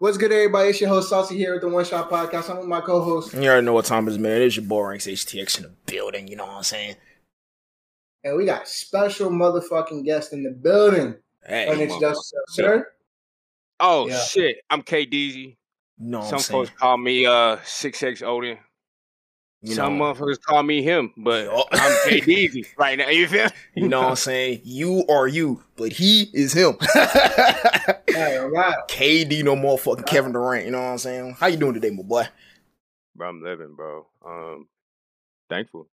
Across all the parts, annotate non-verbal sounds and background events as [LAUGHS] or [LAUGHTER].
What's good, everybody? It's your host Saucy here at the One Shot Podcast. I'm with my co-host, You already know what time it is, man. It's your boy Ranks HTX in the building. You know what I'm saying? and we got special motherfucking guest in the building. Hey, and you introduce yourself, sir. Oh Yeah. shit, I'm KDZ. know what Some I'm saying? folks call me uh six X Odin. You Some know, motherfuckers call me him, but [LAUGHS] I'm KDZ right now. You feel? you know what I'm saying? You are you, but he is him. [LAUGHS] Hey, all right. KD no more fucking Kevin Durant. You know what I'm saying? How you doing today, my boy? Bro, I'm living, bro. Um, thankful.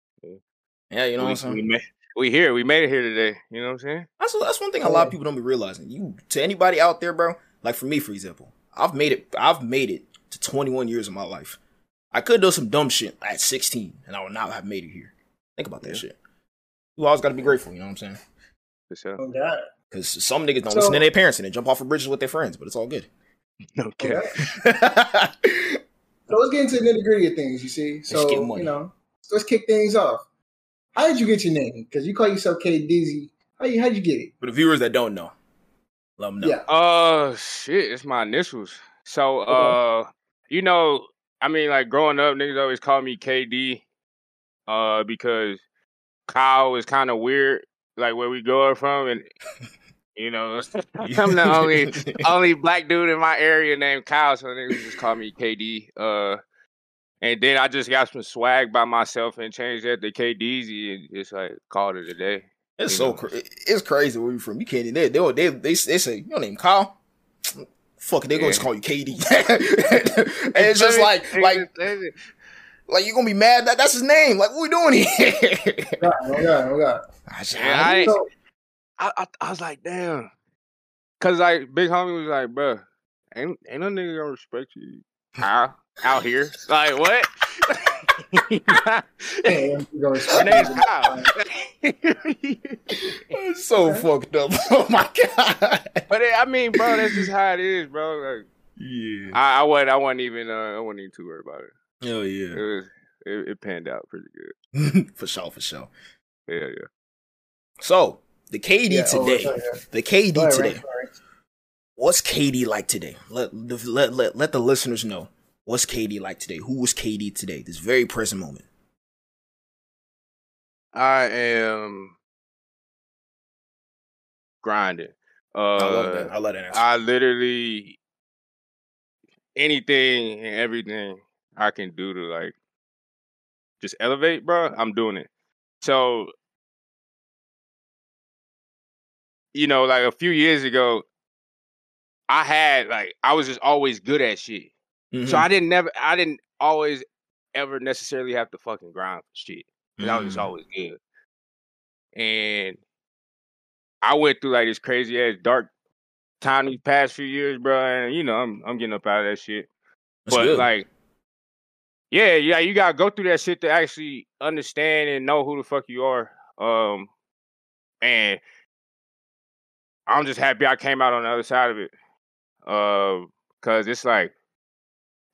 Yeah, you know what I'm saying? we, made, we here. We made it here today. You know what I'm saying? That's that's one thing a lot of people don't be realizing. You to anybody out there, bro. Like for me, for example, I've made it. I've made it to 21 years of my life. I could do some dumb shit at 16, and I would not have made it here. Think about that Yeah. shit. You always got to be grateful. You know what I'm saying? For sure. Oh, God. Because some niggas don't So- listen to their parents and they jump off of bridges with their friends, but it's all good. [LAUGHS] Okay. Okay. [LAUGHS] So let's get into the nitty gritty of things. You see, so get money. you know, let's kick things off. How did you get your name? Because you call yourself KDZ. How you how'd you get it? For the viewers that don't know, let them know. Yeah. Uh, shit, it's my initials. So, uh, you know, I mean, like growing up, niggas always called me KD, uh, because Kyle is kind of weird, like where we go from, and you know, [LAUGHS] [LAUGHS] I'm the only [LAUGHS] only black dude in my area named Kyle, so niggas just call me KD. Uh, and then I just got some swag by myself and changed that to KDZ and just like called it a day. It's so know. cra- it's crazy where you from. You can't. They they they they, they say your name Kyle. Fuck it, they gonna just call you KD. [LAUGHS] [LAUGHS] and it's just like like like you're gonna be mad that that's his name. Like what we doing here? Oh God, oh God, oh God. I I I, I I was like, damn, cause like big homie was like, bruh, ain't ain't no nigga gonna respect you out out here. Like what? Hey, you go Her name's Kyle. it's so fucked up. [LAUGHS] Oh my god. but it, I mean, bro, that's just how it is, bro. Like Yeah. I, I wasn't I wasn't even uh, I wasn't even too worried about it. Hell It yeah. was it, it panned out pretty good. [LAUGHS] for sure, for sure. Yeah, yeah. So the KD Yeah, oh, today. sorry. The KD Go ahead, today. Rank, sorry. What's KD like today? Let, let let let the listeners know. What's KD like today? Who was KD today? This very present moment. I am grinding. Uh, I love that. I love that answer. I literally anything and everything I can do to like just elevate, bro. I'm doing it. So, you know, like a few years ago, I had like I was just always good at shit. So Mhm. I didn't never, I didn't always ever necessarily have to fucking grind for shit. 'cause I was just Mm. always good. And I went through like this crazy ass dark time these past few years, bro. And you know, I'm I'm getting up out of that shit. That's but good. like, yeah, yeah, you gotta go through that shit to actually understand and know who the fuck you are. Um, and I'm just happy I came out on the other side of it. Uh, cause it's like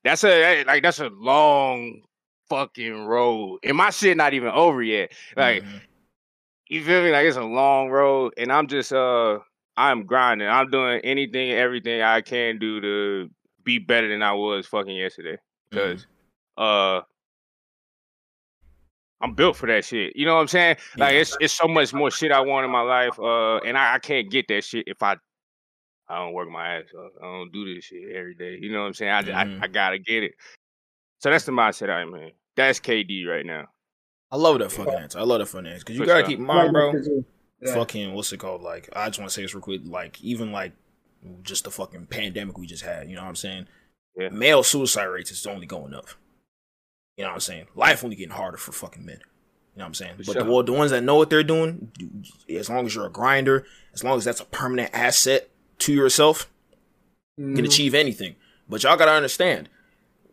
that's a like that's a long fucking road, and my shit not even over yet. Like Mhm. you feel me? Like it's a long road, and I'm just uh I'm grinding. I'm doing anything, and everything I can do to be better than I was fucking yesterday. Because uh I'm built for that shit. You know what I'm saying? Like it's it's so much more shit I want in my life. Uh and I, I can't get that shit if I I don't work my ass off. I don't do this shit every day. You know what I'm saying? I, just- Mhm. I, I gotta get it. So that's the mindset I'm in. That's KD right now. I love that fucking answer. I love that fucking answer because you For gotta sure. keep in mind, bro. Yeah. Fucking what's it called? Like I just want to say this real quick. Like even like just the fucking pandemic we just had. You know what I'm saying? Yeah. Male suicide rates is only going up. You know what I'm saying? Life only getting harder for fucking men. You know what I'm saying? For but sure. the, well, the ones that know what they're doing, as long as you're a grinder, as long as that's a permanent asset to yourself, you can Mhm. achieve anything. But y'all gotta understand,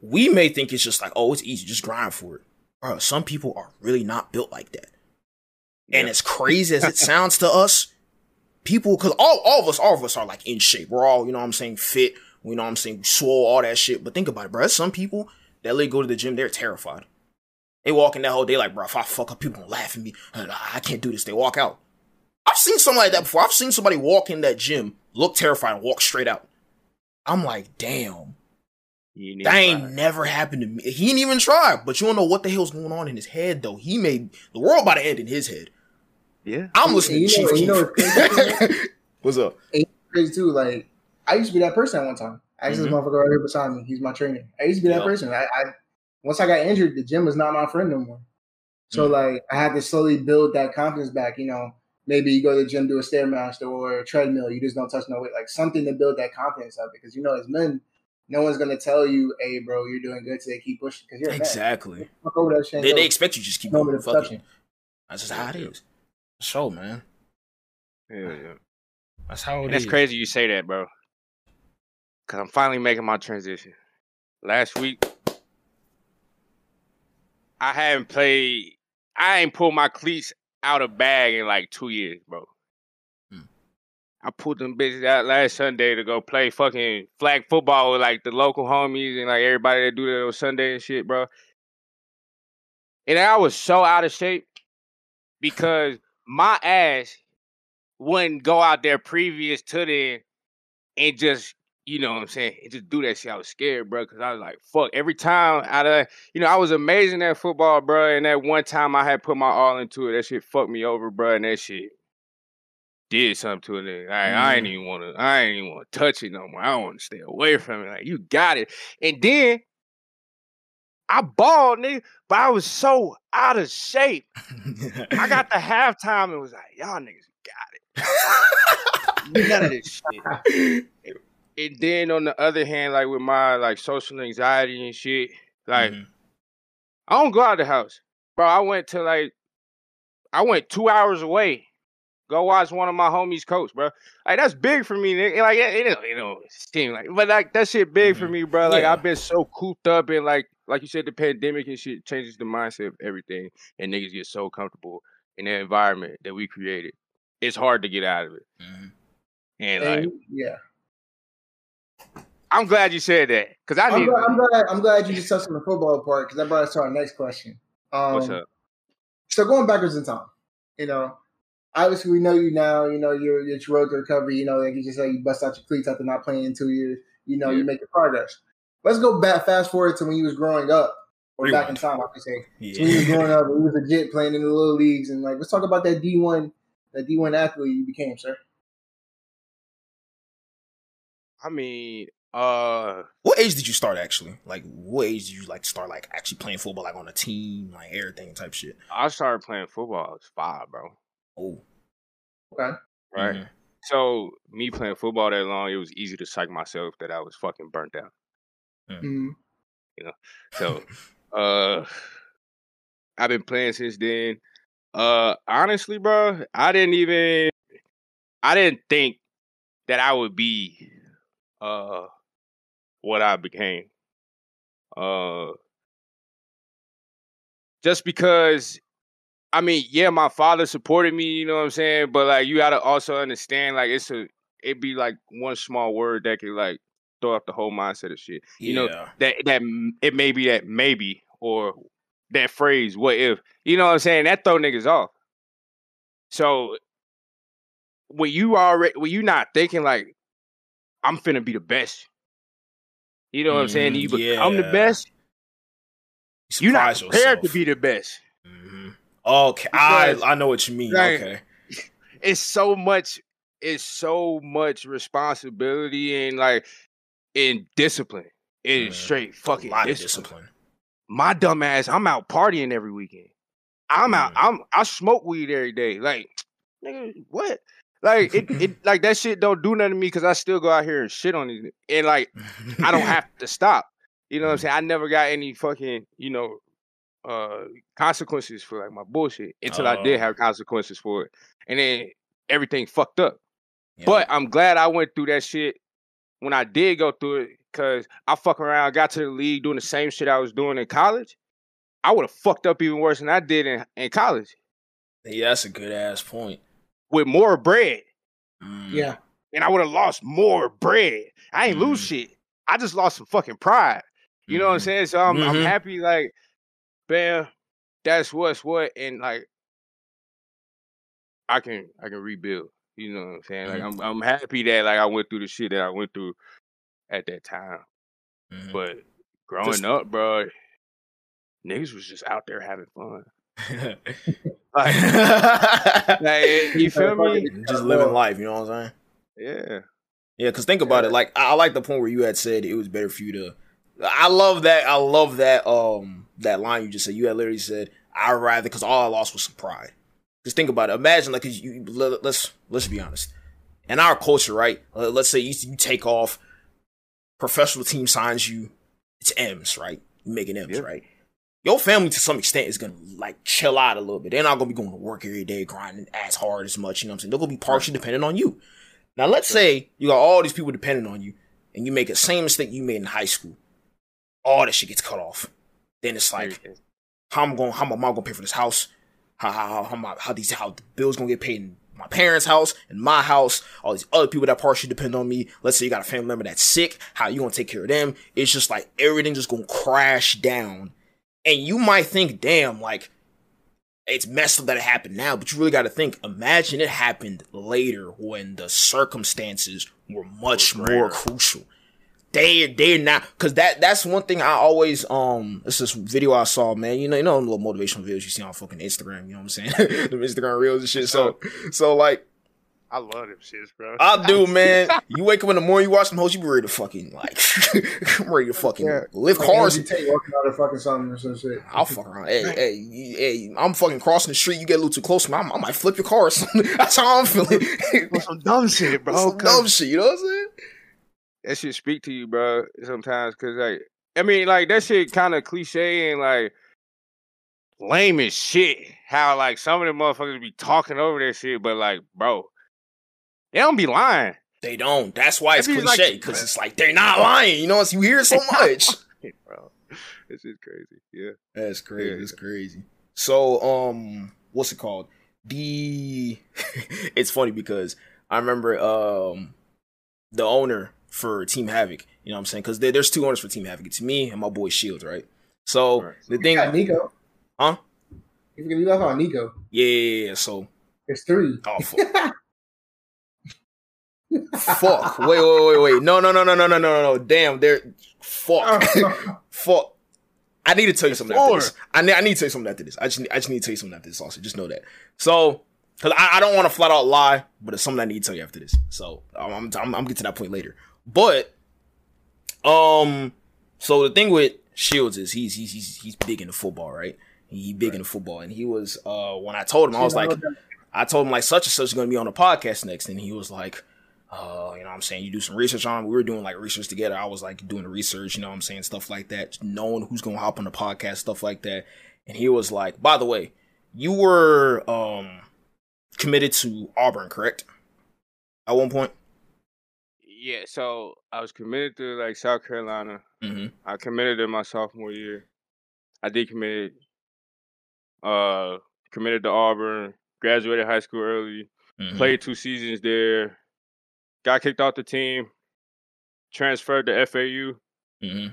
we may think it's just like, oh, it's easy, just grind for it. Bro, some people are really not built like that. And as crazy as it [LAUGHS] sounds to us, people, because all, all of us, all of us are like in shape. We're all, you know what I'm saying, fit. You know what I'm saying, swole, all that shit. But think about it, bro. Some people that literally go to the gym, they're terrified. They walk in that whole day like, bro, if I fuck up, people gonna laugh at me. I can't do this. They walk out. I've seen something like that before. I've seen somebody walk in that gym, look terrified, and walk straight out. I'm like, damn, that ain't try. never happened to me. He didn't even try, but you don't know what the hell's going on in his head though. He made the world about to end in his head. Yeah. I'm listening you to know- Chief you know Keef. what's [LAUGHS] What's up? crazy too. Like I used to be that person at one time. Actually, Mhm. this motherfucker right here beside me. He's my trainer. I used to be that Yup. person. I, I once I got injured, the gym was not my friend no more. So Mm. like I had to slowly build that confidence back. You know, maybe you go to the gym, do a stairmaster or a treadmill. You just don't touch no weight, like something to build that confidence up. Because you know, as men, no one's gonna tell you, "Hey, bro, you're doing good today. Keep pushing." Because you're. Exactly. Fuck over that shit. They, they expect you to just keep moment going. of Fuck it. touching. That's just how it is. Show, man. Yeah, yeah. That's how it And it's is. crazy you say that, bro. Cause I'm finally making my transition. Last week, I haven't played. I ain't pulled my cleats out of bag in like two years, bro. Hmm. I pulled them bitches out last Sunday to go play fucking flag football with like the local homies and like everybody that do that on Sunday and shit, bro. And I was so out of shape because my ass wouldn't go out there previous to then and just you know what I'm saying and just do that shit. I was scared, bro, because I was like, fuck. Every time out of you know, I was amazing at football, bro. And that one time I had put my all into it, that shit fucked me over, bro. And that shit did something to it. nigga. I, I ain't mm. even want to. I ain't even want to touch it no more. I want to stay away from it. Like you got it. And then I balled, nigga, but I was so out of shape. I got the halftime and was like, y'all niggas got it. None of this shit. [LAUGHS] And then on the other hand, like with my like social anxiety and shit, like Mhm. I don't go out of the house, bro. I went to like, I went two hours away, go watch one of my homies coach, bro. Like that's big for me. nigga. Like it, it, don't- it don't seem like, but like that shit big for Mhm. me, bro. Like Yeah. I've been so cooped up and like, like you said, the pandemic and shit changes the mindset of everything, and niggas get so comfortable in the environment that we created. It's hard to get out of it, Mhm. and like yeah, I'm glad you said that because I I'm need. glad, I'm glad. I'm glad you just touched on the football part because that brought us to our next question. Um, What's up? So going backwards in time, you know, obviously we know you now. You know, you're you're your road to recovery. You know, like you just said, you bust out your cleats after not playing in two years. You know, Yeah. you making progress. Let's go back, fast forward to when you was growing up, or back in time, I could say. So when you was growing [LAUGHS] up, and you was legit playing in the little leagues, and like, let's talk about that D one, that D one athlete you became, sir. I mean, uh, What age did you start actually? Like, what age did you like start like actually playing football, like on a team, like everything type shit? I started playing football. I was five, bro. Oh, Okay. Right. Mhm. So me playing football that long, it was easy to psych myself that I was fucking burnt out. hmm You know, So, uh, I've been playing since then. Uh, honestly, bro, I didn't even, I didn't think that I would be, uh, what I became. Uh, just because, I mean, yeah, my father supported me, you know what I'm saying, but like, you gotta also understand, like, it's a, it'd be like one small word that could like throw off the whole mindset of shit You know, that that it may be that maybe or that phrase what if you know what I'm saying that throw niggas off. So when you already when you not thinking like I'm finna be the best, you know what I'm saying? Mhm, You become the yeah. best. You're not prepared to be the best. hmm Okay, I Because, I know what you mean. like, okay. [LAUGHS] It's so much. It's so much responsibility and like in discipline. It is Mhm. straight fucking discipline. discipline. my dumb ass, I'm out partying every weekend. I'm out. Mm. I'm I smoke weed every day. Like, [TSK] nigga, what? Like it, it [LAUGHS] like that shit don't do nothing to me because I still go out here and shit on these. ni- And like I don't have to stop. You know what I'm saying? I never got any fucking you know uh consequences for like my bullshit until I did Oh. have consequences for it, and then everything fucked up. Yeah. But I'm glad I went through that shit when I did go through it because I fuck around, got to the league doing the same shit I was doing in college. I would have fucked up even worse than I did in, in college yeah, that's a good ass point. With more bread. Mm. Yeah. And I would have lost more bread. I ain't lose Mm. shit. I just lost some fucking pride. You know what I'm Mhm. saying? So I'm, I'm Mhm. happy, like, bam, that's what's what. And like, I can I can rebuild. You know what I'm saying? Like Mhm. I'm I'm happy that like I went through the shit that I went through at that time. Mhm. But growing Just- up, bro, niggas was just out there having fun. [LAUGHS] Like, like, you feel me? just living life, you know what I'm saying? Yeah. Yeah, because think about it. Like I, I like the point where you had said it was better for you to. I love that. I love that. Um, that line you just said. You had literally said, "I'd rather," because all I lost was some pride. Just think about it. Imagine like 'cause you. let- Let's let's be honest. In our culture, right? Let's say you, you take off. Professional team signs you. It's M's, right? You making M's, Yeah. right? Your family, to some extent, is gonna like chill out a little bit. They're not gonna be going to work every day, grinding as hard as much. You know what I'm saying? They're gonna be partially dependent on you. Now, let's say you got all these people dependent on you, and you make the same mistake you made in high school. All that shit gets cut off. Then it's like, how am going? How my mom gonna pay for this house? How how how, how, my, how these how the bills gonna get paid in my parents' house and my house? All these other people that partially depend on me. Let's say you got a family member that's sick. How you gonna take care of them? It's just like everything just gonna crash down, and you might think, damn, like it's messed up that it happened now, but you really got to think. Imagine it happened later when the circumstances were much more crucial. They they're not because that that's one thing I always um. It's this video I saw, man. You know, you know, little motivational videos you see on fucking Instagram. You know what I'm saying? [LAUGHS] the Instagram reels and shit. So so like I love them shits, bro. I [LAUGHS] do, man. [LAUGHS] You wake up in the morning, you watch them hoes, you be ready to fucking like, I'm [LAUGHS] ready to fucking Yeah. lift Like, cars. Andy Tate walking out of fucking something or some shit. I'll fuck around. Hey, hey, you- hey, I'm fucking crossing the street. You get a little too close man. I, I might flip your car or something. That's how I'm feeling. some dumb shit, bro. Some dumb shit. You know what I'm saying? that shit speak to you, bro. Sometimes, cause like, I mean, like that shit kind of cliche and like lame as shit. How like some of them motherfuckers be talking over that shit, but like, bro, they don't be lying. They don't. That's why it's That'd be like- cliche because it's like they're not lying. You know, you hear so much. bro, [LAUGHS] this is crazy. Yeah. That's crazy. Yeah. That's crazy. So, um, what's it called? The [LAUGHS] it's funny because I remember um the owner for Team Havoc. You know what I'm saying? Because there, there's two owners for Team Havoc. It's me and my boy Shields, right? So Right. the You thing, got Nico. Huh? You forget you left on Nico. yeah, yeah, yeah. So it's three. oh [LAUGHS] fuck. Wait, wait, wait, wait. No, no, no, no, no, no, no, no. Damn, they're fuck. [LAUGHS] fuck. I need to tell you something after this. I need, I need to tell you something after this. I just need, I just need to tell you something after this also. Just know that. So, cause I, I don't want to flat out lie, but it's something I need to tell you after this. So I'm, I'm, I'm, I'm get to that point later. But, um, so the thing with Shields is he's, he's, he's, he's big into football, right? He big right. into football, and he was, uh, when I told him, I was like, I told him like such and such is going to be on the podcast next, and he was like, uh, you know what I'm saying? You do some research on him. We were doing like research together. I was like doing the research, you know what I'm saying? Stuff like that. Knowing who's going to hop on the podcast, stuff like that. And he was like, by the way, you were um committed to Auburn, correct? At one point? Yeah. So I was committed to like South Carolina. Mm-hmm. I committed in my sophomore year. I did commit. Uh, committed to Auburn. Graduated high school early. Mm-hmm. Played two seasons there. Got kicked off the team. Transferred to FAU. Mm-hmm.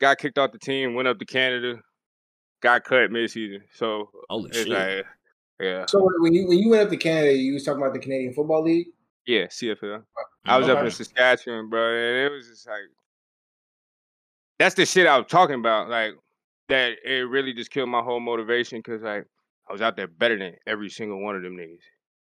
Got kicked off the team. Went up to Canada. Got cut midseason. So Holy shit. like, yeah, So when you when you went up to Canada, you was talking about the Canadian Football League. yeah, CFL. I was up in Saskatchewan, bro, and it was just like that's the shit I was talking about. Like that, it really just killed my whole motivation because like I was out there better than every single one of them niggas.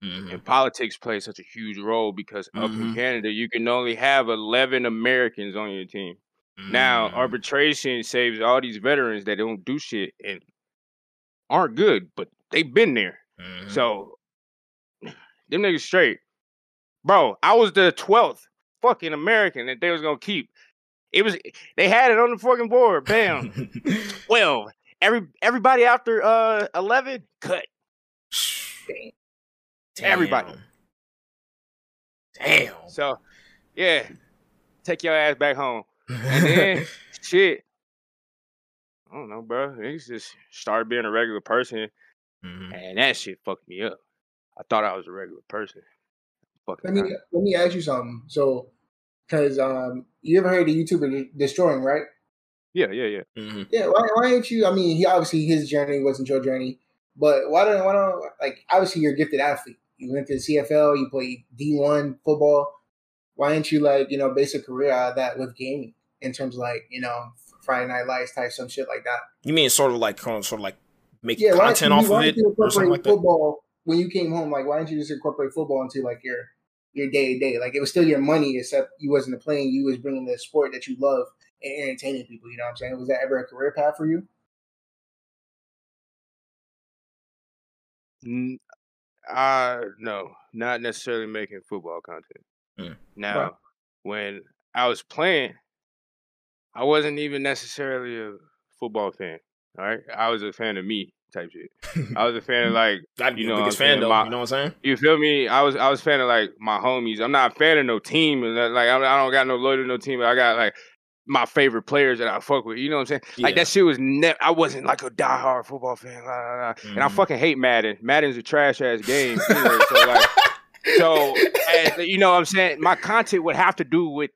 Mhm. And politics plays such a huge role because up in Mhm. Canada you can only have eleven Americans on your team. Now Mhm. arbitration saves all these veterans that don't do shit and aren't good, but they've been there. Mhm. So [SIGHS] them niggas straight. Bro, I was the twelfth fucking American that they was gonna keep. It was they had it on the fucking board. Bam. [LAUGHS] Twelve. Every everybody after uh eleven cut. Everybody. Damn. So yeah. Take your ass back home. And then [LAUGHS] shit. I don't know, bro. Niggas just started being a regular person Mhm. and that shit fucked me up. I thought I was a regular person. Fucking Let me not. let me ask you something. So, because um, you ever heard of YouTuber De- destroying, right? Yeah, yeah, yeah. Mhm. Yeah. Why why ain't you? I mean, he obviously his journey wasn't your journey, but why don't why don't like obviously you're a gifted athlete. You went to the CFL. You played D one football. why didn't you like you know base a career out of that with gaming in terms of like you know Friday Night Lights type some shit like that? You mean sort of like sort of like make yeah, content off of it or something like football, that? When you came home, like why didn't you just incorporate football into like your your day to day? Like it was still your money, except you wasn't playing. You was bringing the sport that you love and entertaining people. You know what I'm saying? Was that ever a career path for you? Uh no, not necessarily making football content. Mm. Now, when I was playing, I wasn't even necessarily a football fan. All right, I was a fan of me type shit. I was a fan of [LAUGHS] like you know, biggest fan though. My, you know what I'm saying? You feel me? I was I was fan of like my homies. I'm not a fan of no team, like I don't got no loyalty to no team. I got like my favorite players that I fuck with. You know what I'm saying? Yeah. Like that shit was never. I wasn't like a diehard football fan, blah, blah, blah. Mm. and I mm-hmm. fucking hate Madden. Madden's a trash ass game. [LAUGHS] Anyway, so like, so and, [LAUGHS] you know what I'm saying? My content would have to do with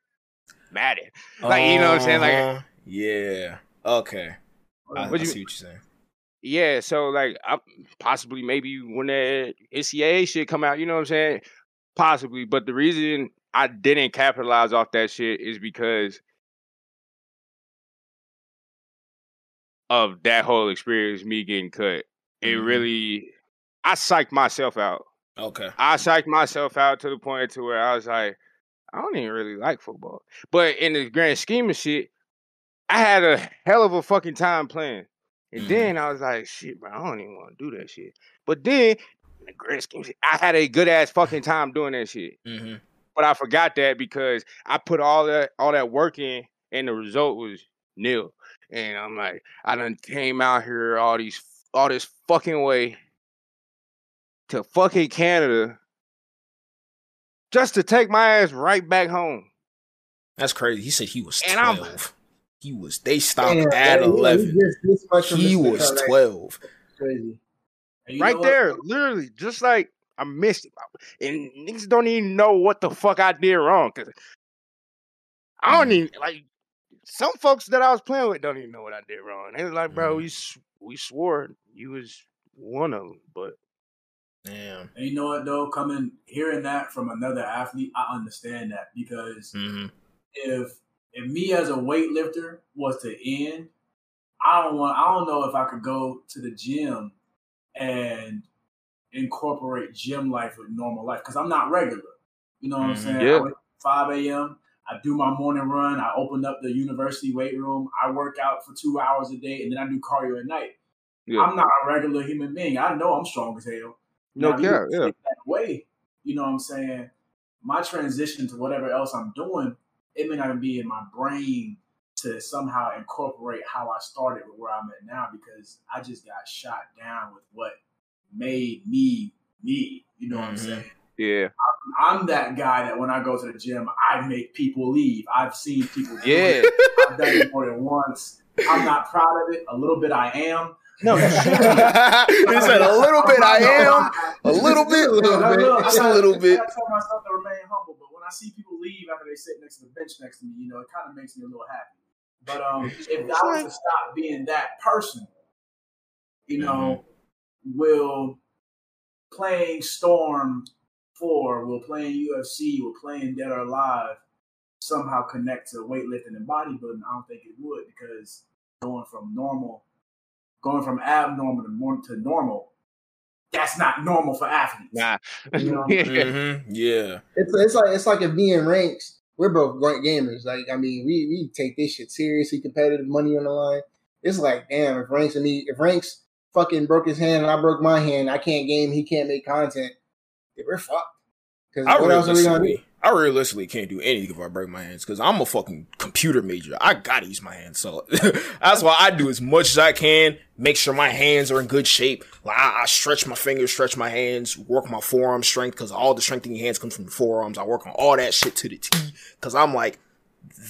Madden. Like you know what I'm saying? Like uh-huh. yeah, okay. I, I see what you're saying. Yeah, so like I, possibly maybe when that NCAA shit come out, you know what I'm saying? Possibly, but the reason I didn't capitalize off that shit is because of that whole experience, me getting cut. It mm-hmm. really, I psyched myself out. Okay. I psyched myself out to the point to where I was like, I don't even really like football. But in the grand scheme of shit, I had a hell of a fucking time playing. And mm-hmm. then I was like, shit, bro, I don't even want to do that shit. But then, in the grand scheme of shit, I had a good ass fucking time doing that shit. Mm-hmm. But I forgot that because I put all that all that work in, and the result was nil. And I'm like, I done came out here all these all this fucking way to fucking Canada just to take my ass right back home. That's crazy. He said he was and 12. I'm, he was they stopped Damn, at man, 11. He, he was 12. Crazy. Right there, literally, just like I missed it. And niggas don't even know what the fuck I did wrong. Cause I don't mm. even like some folks that I was playing with don't even know what I did wrong. They was like, bro, mm. we we swore you was one of them, but Damn. And you know what though, coming hearing that from another athlete, I understand that because mm-hmm. if if me as a weightlifter was to end, I don't want I don't know if I could go to the gym and incorporate gym life with normal life because I'm not regular. You know what mm-hmm. I'm saying? Yeah. 5 a.m. I do my morning run. I open up the university weight room. I work out for two hours a day, and then I do cardio at night. Yeah. I'm not a regular human being. I know I'm strong as hell. No now, care, yeah. That way, you know what I'm saying? My transition to whatever else I'm doing, it may not be in my brain to somehow incorporate how I started with where I'm at now because I just got shot down with what made me me. You know mm-hmm. what I'm mm-hmm. saying? Yeah. I'm, I'm, that guy that when I go to the gym, I make people leave. I've seen people yeah. I've done it more than once. I'm not proud of it. A little bit I am. No, [LAUGHS] he said a little bit I am. A little bit, a little bit, just a little bit. I tell myself to remain humble, but when I see people leave after they sit next to the bench next to me, you know, it kind of makes me a little happy. But um, if I was to stop being that person, you know, mm-hmm. will playing Storm four, will playing UFC, will playing Dead or Alive somehow connect to weightlifting and bodybuilding? I don't think it would because going from normal, going from abnormal to, to normal, that's not normal for athletes. Nah. You know mm-hmm. Yeah. It's it's like it's like if me and Ranks, we're both great gamers. Like I mean, we we take this shit seriously, competitive, money on the line. It's like, damn, if Ranks and me, if Ranks fucking broke his hand and I broke my hand, I can't game, he can't make content. We're fucked. Because what else are we gonna do? I realistically can't do anything if I break my hands because I'm a fucking computer major. I gotta use my hands, so [LAUGHS] that's why I do as much as I can. Make sure my hands are in good shape. Like I, I stretch my fingers, stretch my hands, work my forearm strength because all the strength in your hands comes from the forearms. I work on all that shit to the T because I'm like,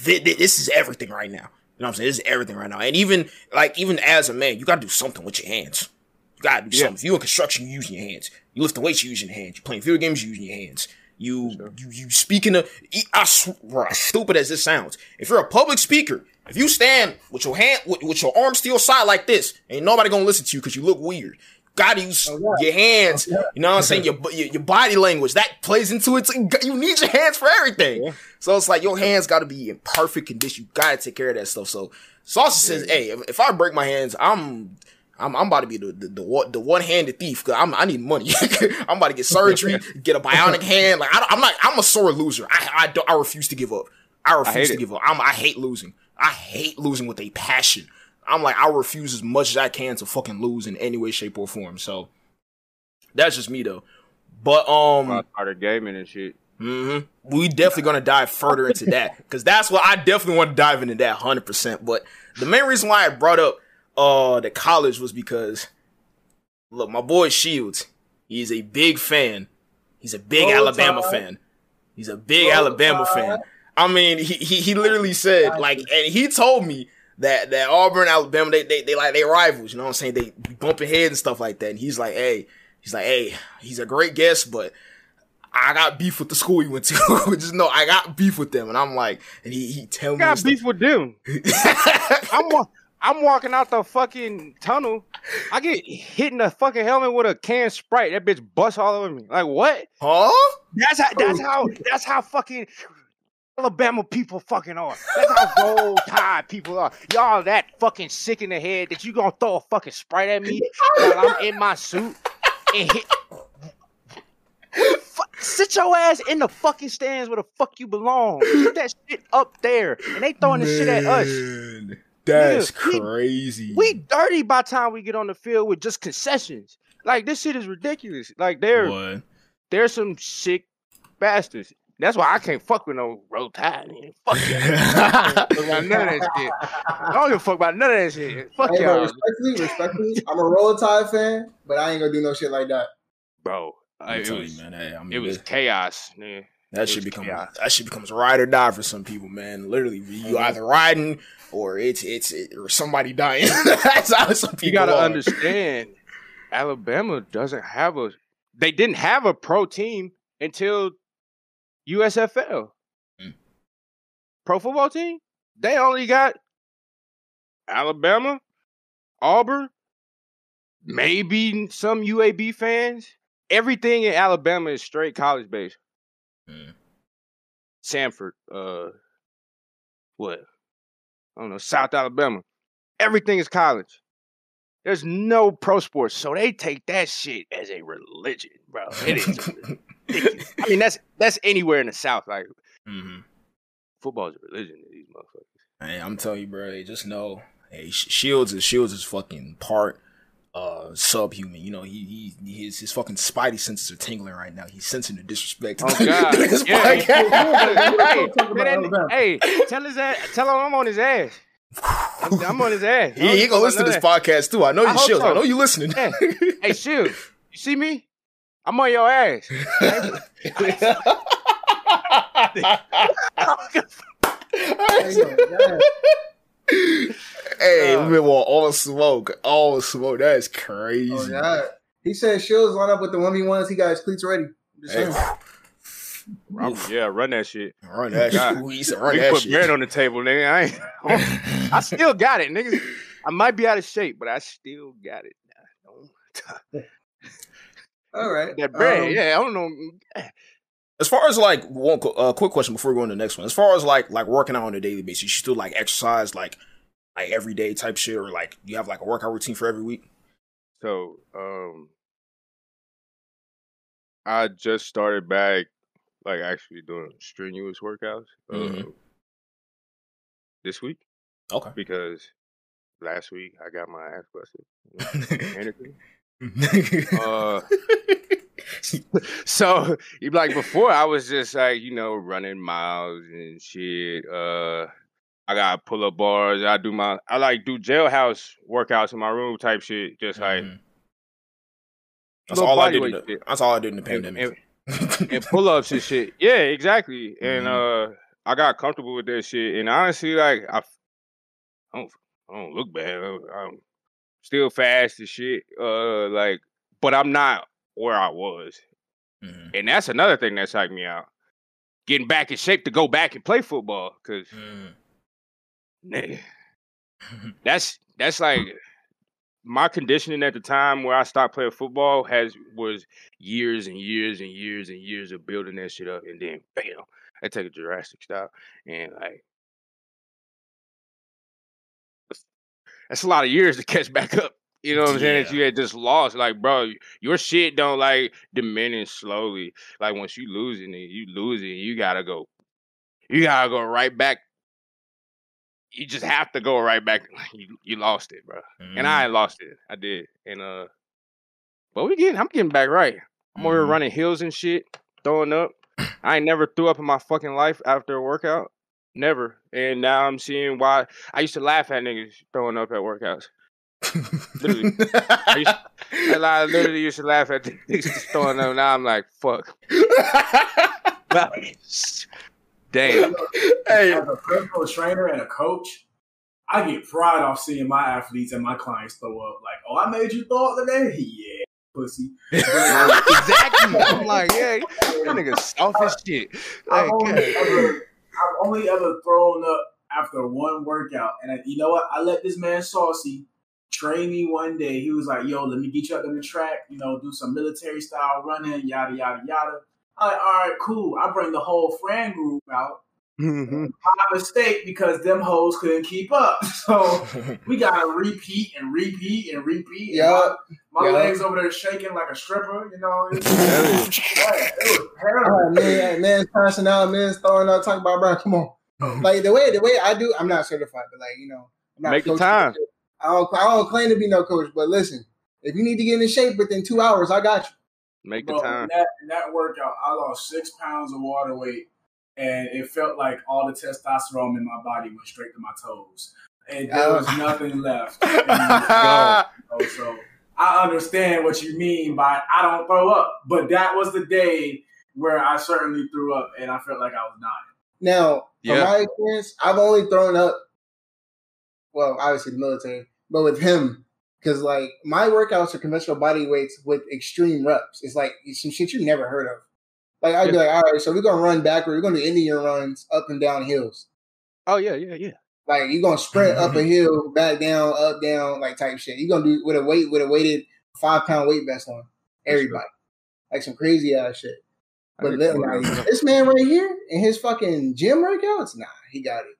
this is everything right now. You know what I'm saying? This is everything right now. And even like even as a man, you gotta do something with your hands. You gotta do yeah. something. If you're in construction, you using your hands. You lift the weights, you using your hands. You playing video games, you using your hands. You, sure. you, you speaking of, I swear, as stupid as this sounds, if you're a public speaker, if you stand with your hand, with, with your arm still side like this, ain't nobody gonna listen to you because you look weird. gotta use oh, yeah. your hands. Oh, yeah. You know what I'm saying? [LAUGHS] Your, your, your body language that plays into it. You need your hands for everything. Yeah. So it's like your hands got to be in perfect condition. You gotta take care of that stuff. So Saucy says, "Hey, if, if I break my hands, I'm I'm, I'm about to be the the, the, the one handed thief because i need money. [LAUGHS] I'm about to get surgery, [LAUGHS] get a bionic hand. Like I, am not. I'm a sore loser. I I, don't, I refuse to give up. I refuse I to it. give up. I'm, I hate losing. I hate losing with a passion. I'm like I refuse as much as I can to fucking lose in any way, shape, or form. So that's just me though. But um, started gaming and shit. Mm-hmm. We definitely gonna dive further into that because that's what I definitely want to dive into that hundred percent. But the main reason why I brought up uh the college was because look, my boy Shields, he's a big fan. He's a big Roll Alabama time. fan. He's a big Roll Alabama time. fan. I mean, he, he he literally said like, and he told me that that Auburn, Alabama, they they, they like they rivals. You know what I'm saying? They bumping heads and stuff like that. And he's like, hey, he's like, hey, he's a great guest, but I got beef with the school he went to. [LAUGHS] Just know I got beef with them, and I'm like, and he he tell me got beef with them. [LAUGHS] I'm I'm walking out the fucking tunnel. I get hit in the fucking helmet with a can sprite. That bitch busts all over me. Like what? Huh? That's how. That's how. That's how fucking Alabama people fucking are. That's how roll tide people are. Y'all that fucking sick in the head that you gonna throw a fucking sprite at me while I'm in my suit and hit. Sit your ass in the fucking stands where the fuck you belong. Put that shit up there, and they throwing this shit at us. That's Nigga, crazy. We, we dirty by time we get on the field with just concessions. Like this shit is ridiculous. Like there, there's some sick bastards. That's why I can't fuck with no roll tide. Man. Fuck you. I don't about none of that [LAUGHS] shit. I don't give a fuck about none of that shit. Fuck hey, y'all. respectfully, respectfully, I'm a roll tide fan, but I ain't gonna do no shit like that. Bro, I, it, was, you, man. Hey, I mean, it was chaos, man. That should become chaos. that should becomes ride or die for some people, man. Literally, you mm-hmm. either riding or it's it's it, or somebody dying. [LAUGHS] That's how some people. You got to understand, Alabama doesn't have a. They didn't have a pro team until USFL. Mm. Pro football team. They only got Alabama, Auburn, maybe some UAB fans. Everything in Alabama is straight college based. Samford, uh, what I don't know, South Alabama. Everything is college. There's no pro sports, so they take that shit as a religion, bro. It is. [LAUGHS] I mean, that's that's anywhere in the South. Like, mm-hmm. football is a religion to these motherfuckers. Hey, I'm telling you, bro. Just know. Hey, Shields is Shields is fucking part uh subhuman. You know, he he his his fucking spidey senses are tingling right now. He's sensing the disrespect. Oh [LAUGHS] god! yeah, hey, hey, tell his ass, tell him I'm on his ass. I'm, [LAUGHS] I'm on his ass. He, he gonna listen to this podcast too. I know you, Shields. So. I know you listening. Hey, [LAUGHS] hey, Shields, you see me? I'm on your ass. Hey, uh, we want all smoke, all smoke. That's crazy. Oh, yeah. He said Shields line up with the one v ones. He got his cleats ready. Hey. [SIGHS] yeah, run that shit. Run that shit. He said, run that put shit. bread on the table, nigga. I ain't. [LAUGHS] [LAUGHS] I still got it, nigga. I might be out of shape, but I still got it. All right. [LAUGHS] That bread, um, yeah. I don't know. As far as like one uh, quick question before we go on to the next one. As far as like like working out on a daily basis, you still like exercise like like everyday type shit, or like you have like a workout routine for every week? So, um, I just started back, like actually doing strenuous workouts mm-hmm. uh, this week. Okay, because last week I got my ass busted. [LAUGHS] uh, [LAUGHS] so like before I was just like you know running miles and shit. Uh, I got pull up bars. I do my I like do jailhouse workouts in my room type shit. Just like mm-hmm. that's all I did. The, that's all I did in the pandemic. And, and [LAUGHS] pull ups and shit. Yeah, exactly. And mm-hmm. uh I got comfortable with that shit. And honestly, like I, I don't I don't look bad. I'm still fast as shit. Uh like but I'm not where I was. Mm-hmm. And that's another thing that psyched me out. Getting back in shape to go back and play football. because mm [LAUGHS] that's that's like my conditioning at the time where I stopped playing football has was years and years and years and years of building that shit up, and then bam, I take a drastic stop, and like that's a lot of years to catch back up. You know what I'm saying? That you had just lost. Like, bro, your shit don't like diminish slowly. Like once you losing it, you losing, you gotta go. You gotta go right back. You just have to go right back. You you lost it, bro. Mm. And I lost it. I did. And uh but we getting I'm getting back right. I'm mm. over here mm-hmm. running hills and shit, throwing up. [COUGHS] I ain't never threw up in my fucking life after a workout. Never. And now I'm seeing why I used to laugh at niggas throwing up at workouts. literally. I, used, I, literally used to laugh at [LAUGHS] niggas throwing up. Now I'm like, fuck. [LAUGHS] Damn. [LAUGHS] Hey. As a personal trainer and a coach, I get pride off seeing my athletes and my clients throw up. Like, oh, I made you throw up today? [LAUGHS] Yeah, pussy. [LAUGHS] exactly. I'm like, yeah, that nigga soft as shit. Like, I've only ever thrown up after one workout, and I, you know what? I let this man Saucy train me one day. He was like, "Yo, let me get you up on the track. You know, do some military style running, yada yada yada." I'm like, "All right, cool." I bring the whole friend group out. Mm-hmm. My mistake because them hoes couldn't keep up. [LAUGHS] So [LAUGHS] we gotta repeat and repeat and repeat. Yeah, my, my yep. legs over there shaking like a stripper. You know, it was, it was terrible. man, man's passing out, man's throwing up, talking about, bro, come on. [LAUGHS] like the way the way I do, I'm not certified, but like you know, I'm not make the time. I don't, I don't claim to be no coach, but listen, if you need to get in shape within two hours, I got you. Make the time. In that, in that workout, I lost six pounds of water weight and it felt like all the testosterone in my body went straight to my toes, and there was nothing left. [LAUGHS] so I understand what you mean by I don't throw up, but that was the day where I certainly threw up, and I felt like I was dying. Now, yeah. from my experience, I've only thrown up. Well, obviously the military, but with him, because like my workouts are conventional body weights with extreme reps. It's like some shit you never heard of. Like I'd be like, all right, so we're gonna run backward. We're gonna do Indian runs up and down hills. Oh yeah, yeah, yeah. Like you're gonna sprint up a hill, back down, up down, like type shit. You're gonna do with a weight with a weighted five pound weight vest on. Everybody, like some crazy ass shit. But like, this man right here and his fucking gym workouts, nah, he got it.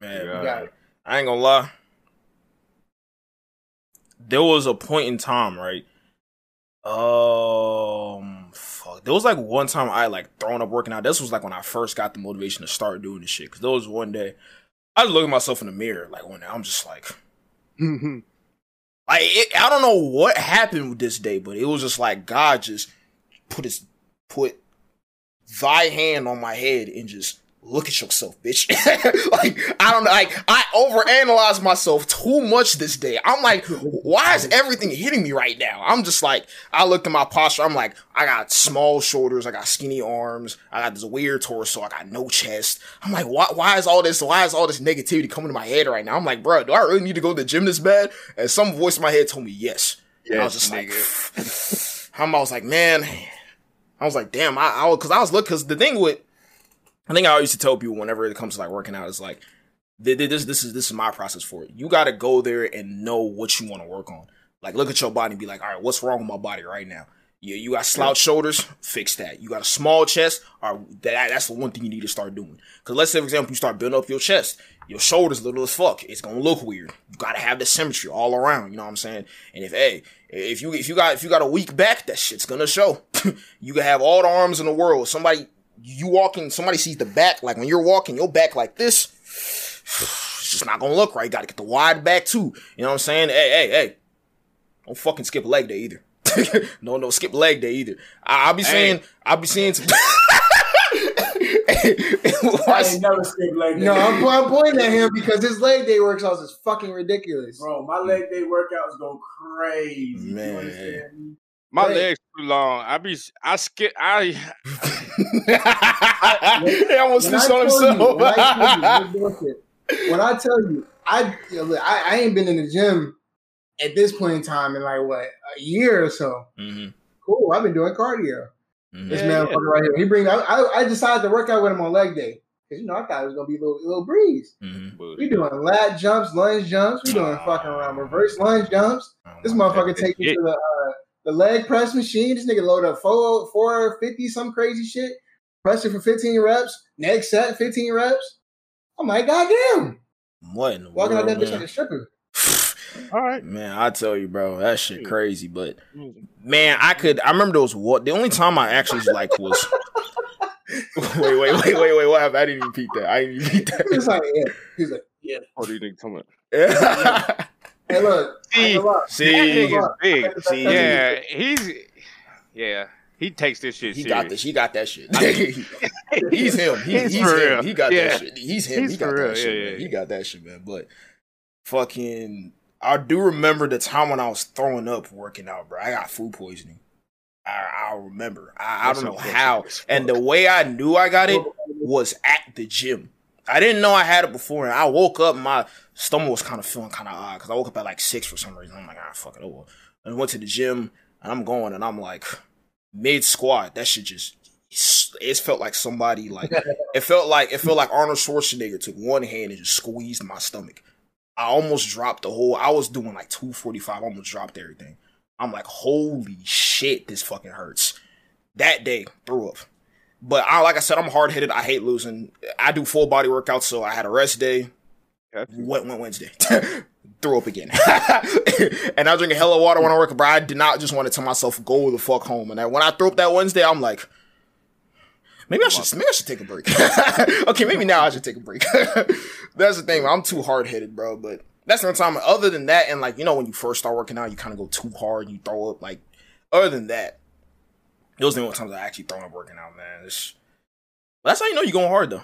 Man, he got it. I ain't gonna lie. There was a point in time, right? Um, fuck. There was like one time I like thrown up working out. This was like when I first got the motivation to start doing this shit. Cause there was one day I was looking at myself in the mirror, like one day I'm just like, mm-hmm. like it, I don't know what happened with this day, but it was just like God just put his put thy hand on my head and just look at yourself, bitch. [LAUGHS] like, I don't know. Like, I overanalyze myself too much this day. I'm like, why is everything hitting me right now? I'm just like, I looked at my posture. I'm like, I got small shoulders. I got skinny arms. I got this weird torso. I got no chest. I'm like, why, why is all this, why is all this negativity coming to my head right now? I'm like, bro, do I really need to go to the gym this bad? And some voice in my head told me yes. yes I was just nigga. [SIGHS] like, I was like, man, I was like, damn, I, I cause I was looking, cause the thing with, I think I always used to tell people whenever it comes to like working out it's like this this is this is my process for it. You got to go there and know what you want to work on. Like look at your body and be like, all right, what's wrong with my body right now? Yeah, you got slouch shoulders, fix that. You got a small chest, or that that's the one thing you need to start doing. Because let's say, for example, you start building up your chest, your shoulders little as fuck. It's gonna look weird. You gotta have the symmetry all around. You know what I'm saying? And if hey, if you if you got if you got a weak back, that shit's gonna show. [LAUGHS] you can have all the arms in the world. Somebody you walking, somebody sees the back, like when you're walking, your back like this, it's just not gonna look right. You gotta get the wide back too. You know what I'm saying? Hey, hey, hey. Don't fucking skip leg day either. [LAUGHS] no, no, skip leg day either. I, will be saying, hey. I'll be seeing some. [LAUGHS] I never skip leg day. No, I'm, I'm, pointing at him because his leg day workouts is fucking ridiculous. Bro, my leg day workouts go crazy. Man. My Wait. legs too long. I be I skip I. [LAUGHS] he almost snitched on himself. when, I you, [LAUGHS] when I tell you, I, I, I ain't been in the gym at this point in time in like what a year or so. Mm-hmm. Cool. I've been doing cardio. Mm-hmm. This yeah, man yeah. right here. He bring. I, I, I decided to work out with him on leg day. because you know I thought it was gonna be a little, a little breeze. Mm-hmm. We doing lat jumps, lunge jumps. We doing fucking around reverse lunge jumps. Oh this motherfucker take me to the uh, the leg press machine. This nigga load up four four fifty some crazy shit. Press it for fifteen reps. Next set, fifteen reps. I'm like, goddamn. What in the Walking world, out that man? bitch like a stripper. All right, man. I tell you, bro, that shit crazy. But man, I could. I remember those. What the only time I actually like was. [LAUGHS] wait, wait, wait, wait, wait. What happened? I didn't even repeat that. I didn't even repeat that. He's like, yeah. He's like, yeah. What do you think? Come on. Yeah. Hey, look. See, see, big. See, yeah, he's yeah. He takes this shit. He serious. got this. He got that shit. [LAUGHS] [LAUGHS] he's him. He, he's, he's him. Real. He got yeah. that shit. He's him. He's he got that real. shit. Yeah, yeah. He got that shit, man. But fucking, I do remember the time when I was throwing up working out, bro. I got food poisoning. I, I remember. I, I don't know how. And the way I knew I got it was at the gym. I didn't know I had it before, and I woke up. My stomach was kind of feeling kind of odd because I woke up at like six for some reason. I'm like, ah, fuck it, over. And went to the gym, and I'm going, and I'm like, mid squat, that shit just it felt like somebody like [LAUGHS] it felt like it felt like Arnold Schwarzenegger took one hand and just squeezed my stomach. I almost dropped the whole. I was doing like two forty five. Almost dropped everything. I'm like, holy shit, this fucking hurts. That day, threw up. But I, like I said, I'm hard headed. I hate losing. I do full body workouts, so I had a rest day. Went, went Wednesday. [LAUGHS] threw up again. [LAUGHS] and I was drinking hella water when I work, but I did not just want to tell myself, go the fuck home. And I, when I threw up that Wednesday, I'm like, maybe I should maybe I should take a break. [LAUGHS] okay, maybe now I should take a break. that's the thing. I'm too hard headed, bro. But that's the time. Other than that, and like you know, when you first start working out, you kind of go too hard, and you throw up. Like other than that, those are the only times I actually throw up working out, man. It's, that's how you know you're going hard though.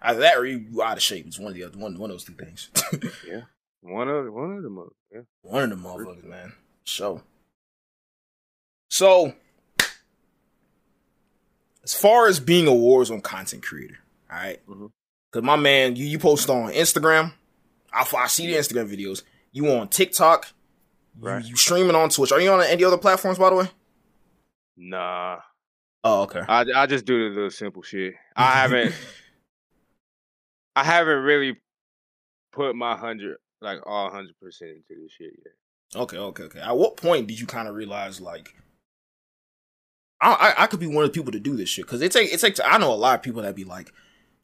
Either that or you out of shape. It's one of the other one, one of those two things. [LAUGHS] yeah. One of one of them, yeah. One of the motherfuckers, man. So, so as far as being a Warzone content creator, all right? mm-hmm. Cause my man, you you post on Instagram. I, I see the Instagram videos. You on TikTok. Right. You, you streaming on Twitch. Are you on any other platforms, by the way? Nah. Oh, okay. I I just do the simple shit. I haven't. [LAUGHS] I haven't really put my hundred like all hundred percent into this shit yet. Okay, okay, okay. At what point did you kind of realize like I, I, I could be one of the people to do this shit because it take it takes I know a lot of people that be like,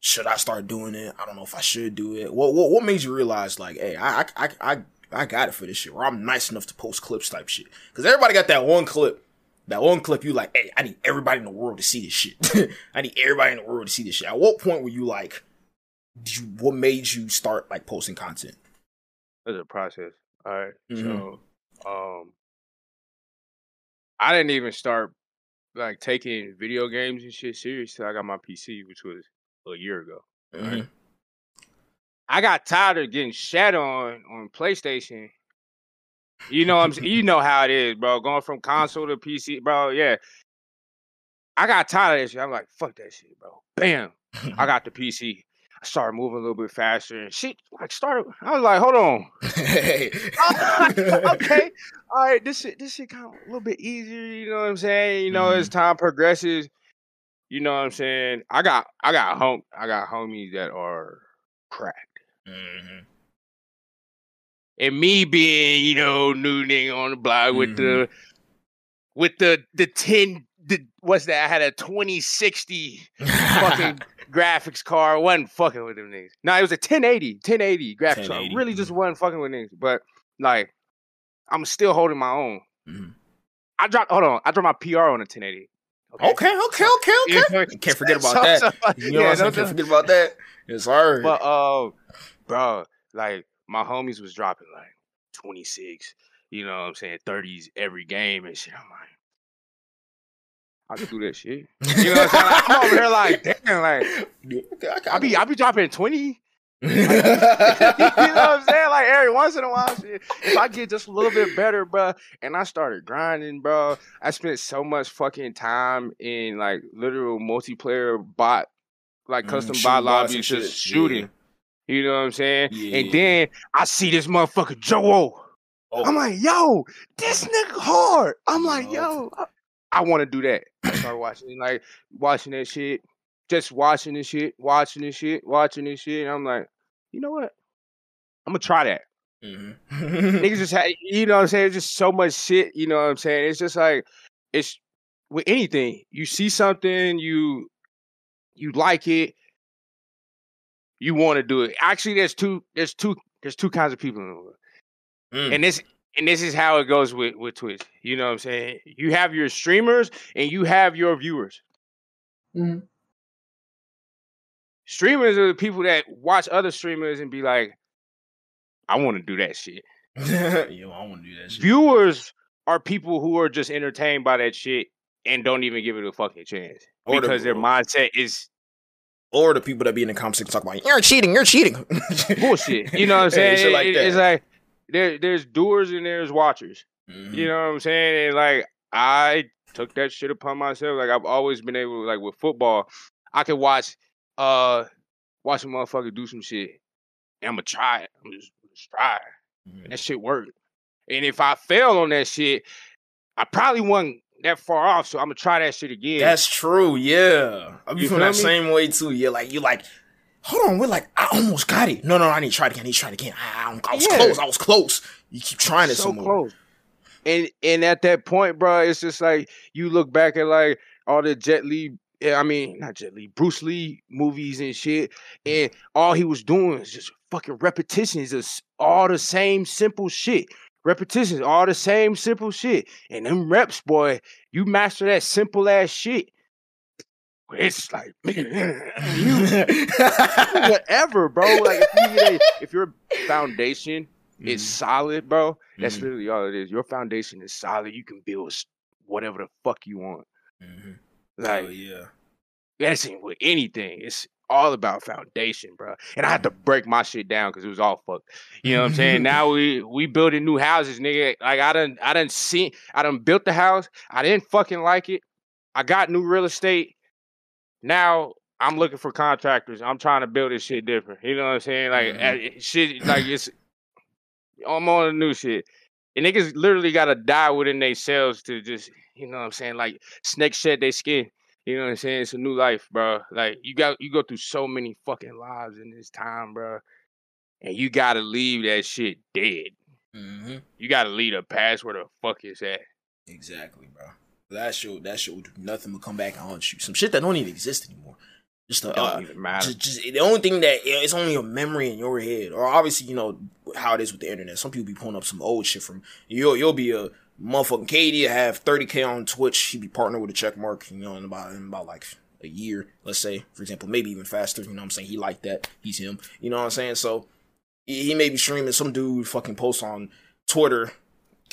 should I start doing it? I don't know if I should do it. What what what made you realize like, hey, I I I I got it for this shit, or I'm nice enough to post clips type shit? Because everybody got that one clip. That one clip, you like, hey, I need everybody in the world to see this shit. [LAUGHS] I need everybody in the world to see this shit. At what point were you like, you, what made you start like posting content? It's a process. All right. mm-hmm. So, um, I didn't even start like taking video games and shit serious till I got my PC, which was a year ago. Mm-hmm. Right? I got tired of getting shat on on PlayStation. You know, I'm you know how it is, bro. Going from console to PC, bro. Yeah, I got tired of that shit. I'm like, fuck that shit, bro. Bam, I [LAUGHS] got the PC. Started moving a little bit faster and she like started. I was like, hold on. [LAUGHS] hey. [LAUGHS] okay. All right, this shit this shit kind of a little bit easier, you know what I'm saying? You know, mm-hmm. as time progresses, you know what I'm saying? I got I got home I got homies that are cracked. Mm-hmm. And me being, you know, new nigga on the block mm-hmm. with the mm-hmm. with the the 10 the what's that? I had a 2060 [LAUGHS] fucking graphics card. wasn't fucking with them niggas. No, it was a 1080, 1080 graphics 1080. card. Really just mm-hmm. wasn't fucking with niggas. But like, I'm still holding my own. Mm-hmm. I dropped. Hold on, I dropped my PR on a 1080. Okay, okay, okay, okay. okay. Can't forget about [LAUGHS] so, that. So, you know yeah, what I'm saying? Can't forget about that. It's hard. But uh, bro, like my homies was dropping like 26. You know what I'm saying? 30s every game and shit. I'm like, [LAUGHS] I can do that shit. [LAUGHS] You know what I'm saying? Like, I'm over here like, damn, like I be I be dropping 20. [LAUGHS] you know what I'm saying? Like every once in a while, shit, if I get just a little bit better, bro, and I started grinding, bro, I spent so much fucking time in like literal multiplayer bot, like mm, custom mm, bot lobbies, just shooting. Yeah. You know what I'm saying? Yeah. And then I see this motherfucker Joe. Oh. I'm like, yo, this nigga hard. I'm like, yo, I want to do that. I [CLEARS THROAT] started watching like watching that shit. just watching this shit, watching this shit, watching this shit. And I'm like, you know what? I'm gonna try that. Mm-hmm. Niggas just had, you know what I'm saying? It's just so much shit, you know what I'm saying? It's just like, it's with anything. You see something, you you like it, you want to do it. Actually, there's two, there's two, there's two kinds of people in the world. Mm. And this and this is how it goes with, with Twitch. You know what I'm saying? You have your streamers and you have your viewers. Mm-hmm. Streamers are the people that watch other streamers and be like, I want to do that shit. [LAUGHS] Yo, I want to do that shit. Viewers are people who are just entertained by that shit and don't even give it a fucking chance. Or because the, their mindset is or the people that be in the comments and talk about you're cheating, you're cheating. [LAUGHS] Bullshit. You know what I'm saying? like it, it's like there, there's doers and there's watchers. Mm-hmm. You know what I'm saying? And like I took that shit upon myself. Like I've always been able, to, like with football, I can watch, uh, watch a motherfucker do some shit, and I'm gonna try it. I'm just, just try it. Mm-hmm. And that shit worked. And if I fail on that shit, I probably wasn't that far off. So I'm gonna try that shit again. That's true. Yeah, I be feeling that me? same way too. Yeah, like you like hold on, we're like, I almost got it. No, no, I need to try it again. I need to try it again. I, I was yeah. close. I was close. You keep trying it so some close. And and at that point, bro, it's just like you look back at like all the Jet Li, eh, I mean, not Jet Li, Bruce Lee movies and shit, and all he was doing is just fucking repetitions, just all the same simple shit. Repetitions, all the same simple shit. And them reps, boy, you master that simple ass shit it's like [LAUGHS] [LAUGHS] whatever, bro. Like if, you if your foundation mm-hmm. is solid, bro, that's mm-hmm. literally all it is. Your foundation is solid. You can build whatever the fuck you want. Mm-hmm. Like, oh, yeah, that's with anything. It's all about foundation, bro. And I had to mm-hmm. break my shit down because it was all fucked. You know what I'm saying? [LAUGHS] now we we building new houses, nigga. Like I done I done seen I done built the house. I didn't fucking like it. I got new real estate now I'm looking for contractors. I'm trying to build this shit different. You know what I'm saying? Like mm-hmm. shit, like it's I'm on the new shit. And niggas literally gotta die within themselves to just, you know what I'm saying? Like snake shed their skin. You know what I'm saying? It's a new life, bro. Like you got you go through so many fucking lives in this time, bro. And you gotta leave that shit dead. Mm-hmm. You gotta leave the past where the fuck is at. Exactly, bro. That show that show nothing will come back and haunt you. Some shit that don't even exist anymore. Just the uh, just, just, the only thing that it's only a memory in your head, or obviously you know how it is with the internet. Some people be pulling up some old shit from you'll you'll be a motherfucking KD have thirty k on Twitch. He be partnered with a check mark, you know, in about in about like a year, let's say, for example, maybe even faster. You know what I'm saying? He like that. He's him. You know what I'm saying? So he may be streaming some dude fucking posts on Twitter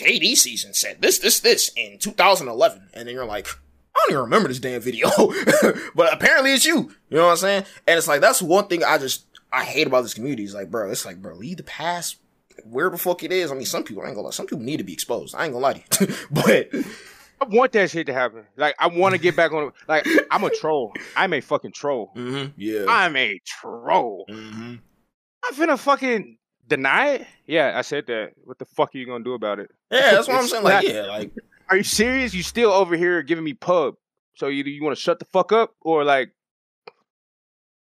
KD season said this, this, this in 2011. And then you're like, I don't even remember this damn video. [LAUGHS] but apparently it's you. You know what I'm saying? And it's like, that's one thing I just, I hate about this community. It's like, bro, it's like, bro, leave the past where the fuck it is. I mean, some people, I ain't gonna lie, some people need to be exposed. I ain't gonna lie to you. [LAUGHS] but. I want that shit to happen. Like, I want to get back on. Like, I'm a [LAUGHS] troll. I'm a fucking troll. Mm-hmm. Yeah. I'm a troll. Mm-hmm. I'm finna fucking Deny it? Yeah, I said that. What the fuck are you gonna do about it? Yeah, [LAUGHS] that's what I'm saying. Like, yeah, like, are you serious? You still over here giving me pub? So either you want to shut the fuck up or like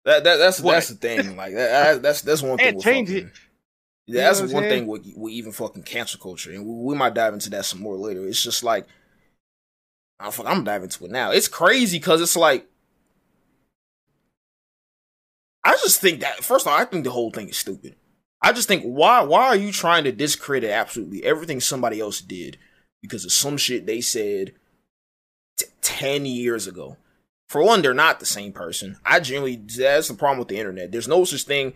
that? that that's what? that's the thing. Like that, that's that's one thing. change fucking, it. Yeah, that's one thing with, with even fucking cancel culture, and we, we, might dive into that some more later. It's just like, I'm, I'm diving into it now. It's crazy because it's like, I just think that first of all, I think the whole thing is stupid. I just think why why are you trying to discredit absolutely everything somebody else did because of some shit they said t- 10 years ago. For one, they're not the same person. I generally that's the problem with the internet. There's no such thing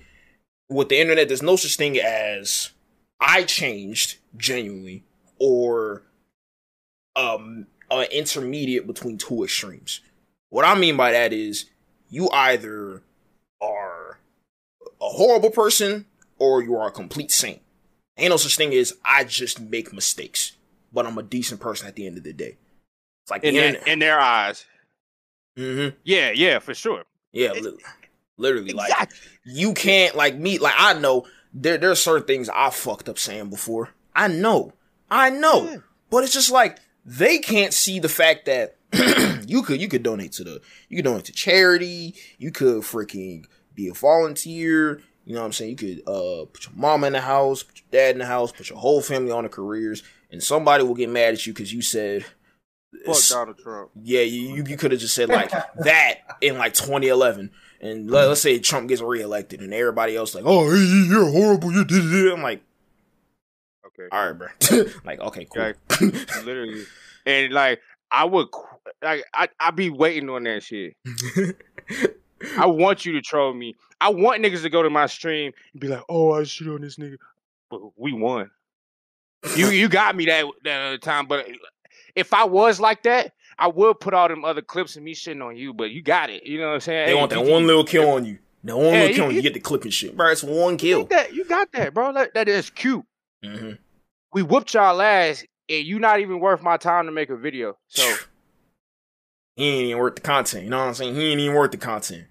with the internet, there's no such thing as I changed genuinely or um an intermediate between two extremes. What I mean by that is you either are a horrible person or you are a complete saint. Ain't no such thing as I just make mistakes, but I'm a decent person at the end of the day. It's like in, the their, in their eyes. Mm-hmm. Yeah, yeah, for sure. Yeah, literally, literally exactly. like you can't like me. Like I know there there are certain things I fucked up saying before. I know, I know, yeah. but it's just like they can't see the fact that [CLEARS THROAT] you could you could donate to the you could donate to charity. You could freaking be a volunteer. You know what I'm saying? You could uh put your mom in the house, put your dad in the house, put your whole family on the careers, and somebody will get mad at you because you said Fuck Donald Trump. Yeah, you you could have just said like [LAUGHS] that in like 2011, and let, us say Trump gets reelected, and everybody else like, oh, you're horrible, you did it. I'm like, okay, all right, bro. [LAUGHS] like, okay, cool. Like, [LAUGHS] literally, and like I would like I I'd be waiting on that shit. I want you to troll me. I want niggas to go to my stream and be like, "Oh, I shit on this nigga," but we won. You you got me that that time, but if I was like that, I would put all them other clips of me shitting on you. But you got it. You know what I'm saying? They hey, want that one little kill on you. That one Yeah, little kill you- on you. You get the clip and shit, bro. It's one kill. You, that, you got that, bro. That, that is cute. hmm We whooped y'all ass, and you not even worth my time to make a video. So, He ain't even worth the content. You know what I'm saying? He ain't even worth the content.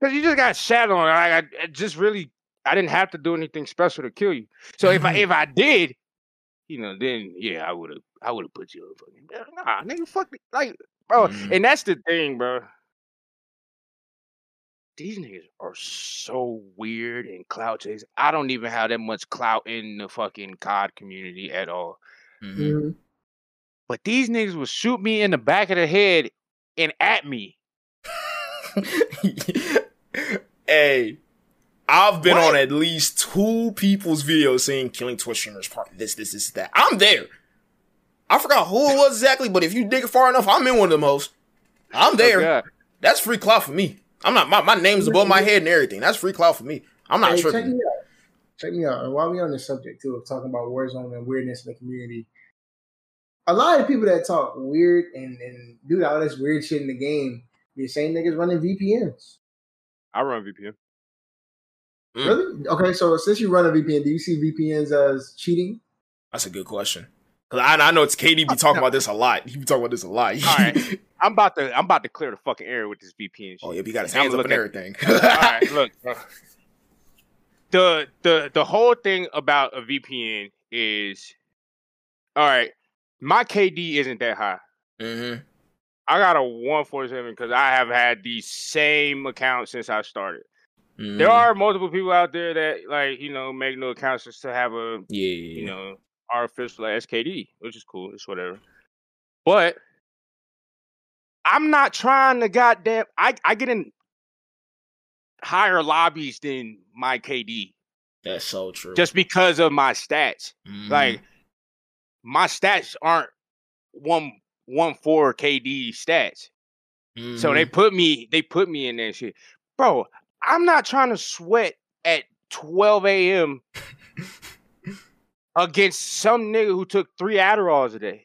because you just got shat on, I, I, I just really, I didn't have to do anything special to kill you. So if I if I did, you know, then yeah, I would have I would have put you in fucking nah, nigga, fuck it. like, bro. Mhm. And that's the thing, bro. These niggas are so weird and clout chase. I don't even have that much clout in the fucking COD community at all. Mhm. Mhm. But these niggas will shoot me in the back of the head and at me. [LAUGHS] hey, I've been What? on at least two people's videos saying killing Twitch streamers part this, this, this, that. I'm there. I forgot who it was exactly, but if you dig it far enough, I'm in one of them hoes. I'm there. God. That's free clout for me. I'm not my, my name's above my head and everything. That's free clout for me. I'm not Hey, check me out. Check me out. And while we on this subject too of talking about Warzone and weirdness in the community, a lot of people that talk weird and, and do all this weird shit in the game, the same niggas running VPNs. I run VPN. Mm. Really? Okay, so since you run a VPN, do you see VPNs as cheating? That's a good question. Cause I, I know it's KD be talking about this a lot. He be talking about this a lot. All right. [LAUGHS] I'm about to I'm about to clear the fucking air with this VPN shit. oh, yeah, he got his I'm hands up and everything. All right, look. [LAUGHS] The the the whole thing about a VPN is all right. My KD isn't that high. hmm I got a 147 because I have had the same account since I started. Mm-hmm. There are multiple people out there that like you know make new accounts just to have a yeah, you know artificial like SKD, which is cool. It's whatever. But I'm not trying to goddamn. I I get in higher lobbies than my KD that's so true. just because of my stats. Mhm. Like my stats aren't one one four KD stats. So they Mhm. put me they put me in that shit. Bro, I'm not trying to sweat at 12 a.m. [LAUGHS] against some nigga who took three Adderalls a day.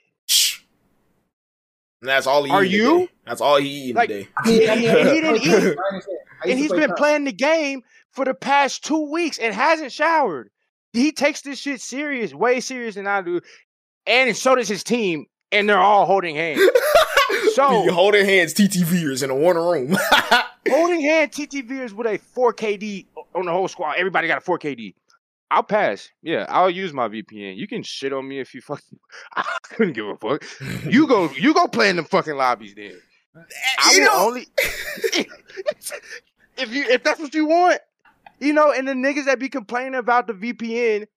And that's all he Are you? today. That's all he eating Like, today. I I mean, And he [LAUGHS] didn't eat. I understand. I used And to he's play been COD. playing the game for the past two weeks and hasn't showered. He takes this shit serious, way serious than I do. And so does his team, and they're all holding hands. [LAUGHS] So- Be holding hands, TTVers in a one room. [LAUGHS] holding hand TTVers with a 4KD on the whole squad. Everybody got a 4KD. I'll pass. Yeah, I'll use my VPN. You can shit on me if you fucking. [LAUGHS] I couldn't give a fuck. You go. You go play in them fucking lobbies then. Eh, I You will know- only. if you if that's what you want, you know, and the niggas that be complaining about the VPN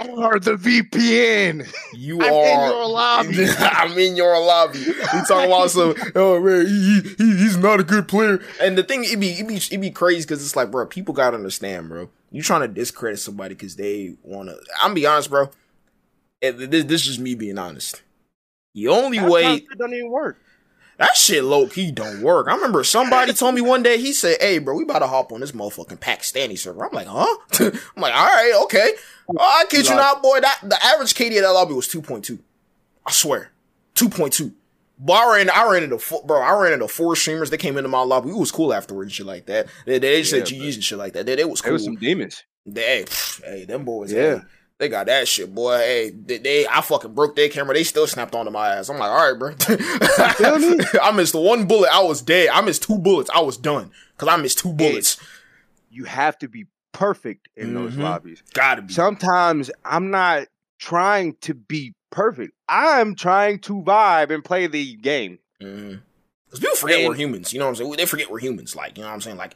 are the VPN. You I'm are. in your lobby. [LAUGHS] I'm in your lobby. You talking about [LAUGHS] some? Oh man, he, he he's not a good player. And the thing, it be it be it be crazy because it's like, bro, people gotta understand, bro. You trying to discredit somebody because they wanna? I'm be honest, bro. It- This, this is just me being honest. The only That's way how shit don't even work. That shit low key don't work. I remember somebody told me one day, he said, Hey, bro, we about to hop on this motherfucking Pakistani server. I'm like, huh? [LAUGHS] I'm like, all right, okay. Oh, I kid you not, boy. That the average KD at that lobby was 2.2. I swear. 2.2. But I ran, I ran into four, bro. I ran into four streamers. They came into my lobby. It was cool afterwards and shit like that. They, they said Yeah, GGs and shit like that. They, they was There cool. was some demons. They, hey, them boys, Yeah. hey, they got that shit, boy. Hey, they, they I fucking broke their camera. They still snapped onto my ass. I'm like, all right, bro. [LAUGHS] I missed one bullet. I was dead. I missed two bullets. I was done because I missed two bullets. You have to be perfect in those Mhm. lobbies. Gotta be. sometimes I'm not trying to be perfect. I'm trying to vibe and play the game. Mm-hmm. Because people forget and, we're humans. You know what I'm saying? They forget we're humans. Like, you know what I'm saying? Like,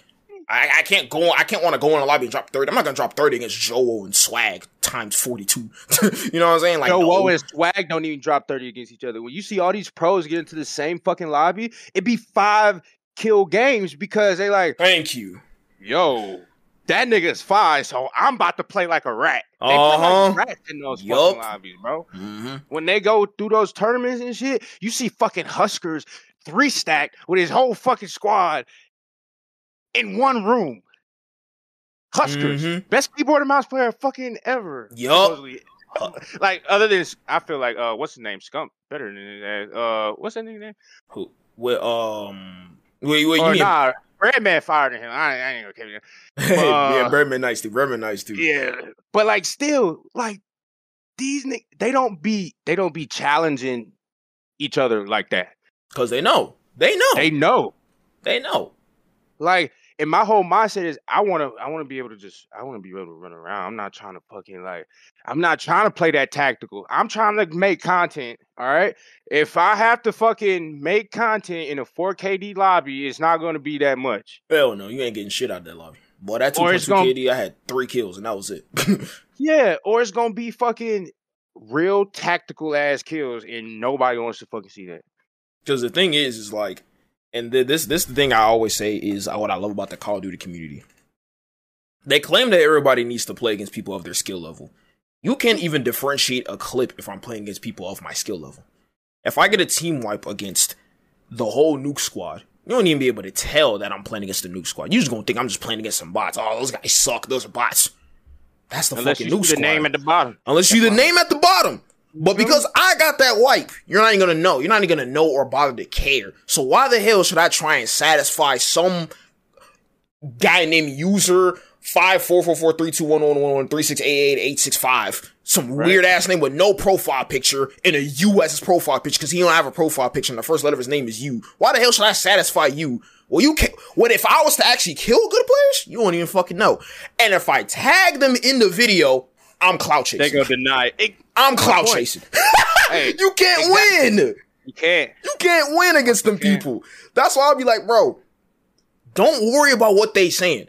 I, I can't go. I can't want to go in the lobby and drop thirty. I'm not gonna drop thirty against Joe and Swagg times forty two. [LAUGHS] you know what I'm saying? Like Joe no. and Swagg don't even drop thirty against each other. When you see all these pros get into the same fucking lobby, it'd be five kill games because they like. Thank you. Yo, that nigga's fine, so I'm about to play like a rat. They uh-huh. like rats in those yep. fucking lobbies, bro. Mm-hmm. When they go through those tournaments and shit, you see fucking HusKerrs three stacked with his whole fucking squad in one room. HusKerrs, mm-hmm. best keyboard and mouse player fucking ever. Yup. [LAUGHS] like other than I feel like uh what's his name? Scump better than that. Uh what's that name? Who? Well, um, wait, wait, you nah, Redman fired him. I, I ain't gonna kill [LAUGHS] you. Uh, yeah, Birdman nice too. Birdman nice too. Yeah, but like still, like these they don't be they don't be challenging each other like that because they know they know they know they know. Like, and my whole mindset is I want to I want to be able to just I want to be able to run around. I'm not trying to fucking like I'm not trying to play that tactical. I'm trying to make content. All right. If I have to fucking make content in a 4KD lobby, it's not going to be that much. Hell no, you ain't getting shit out of that lobby. Boy, that 2.2 gonna... KD, I had three kills and that was it. [LAUGHS] yeah, or it's gonna be fucking real tactical ass kills, and nobody wants to fucking see that. Because the thing is, is like and this this thing I always say is what I love about the Call of Duty community. They claim that everybody needs to play against people of their skill level. You can't even differentiate a clip if I'm playing against people of my skill level. If I get a team wipe against the whole nuke squad, you won't even be able to tell that I'm playing against the nuke squad. You just gonna think I'm just playing against some bots. Oh, those guys suck. Those are bots. That's the Unless fucking nuke squad. Unless you the name at the bottom. Unless you the name at the bottom. But because I got that wipe, you're not even gonna know. You're not even gonna know or bother to care. So why the hell should I try and satisfy some guy named user five four four four three two one one one one three six eight eight eight six five? Some right. weird ass name with no profile picture in a U.S. profile picture because he don't have a profile picture and the first letter of his name is U. Why the hell should I satisfy you? Well, you can. What if I was to actually kill good players? You won't even fucking know. And if I tag them in the video, I'm clout chasing. They're gonna deny. It, I'm clout chasing. [LAUGHS] hey, you can't exactly. win. You can't. You can't win against them people. That's why I'll be like, bro, don't worry about what they saying.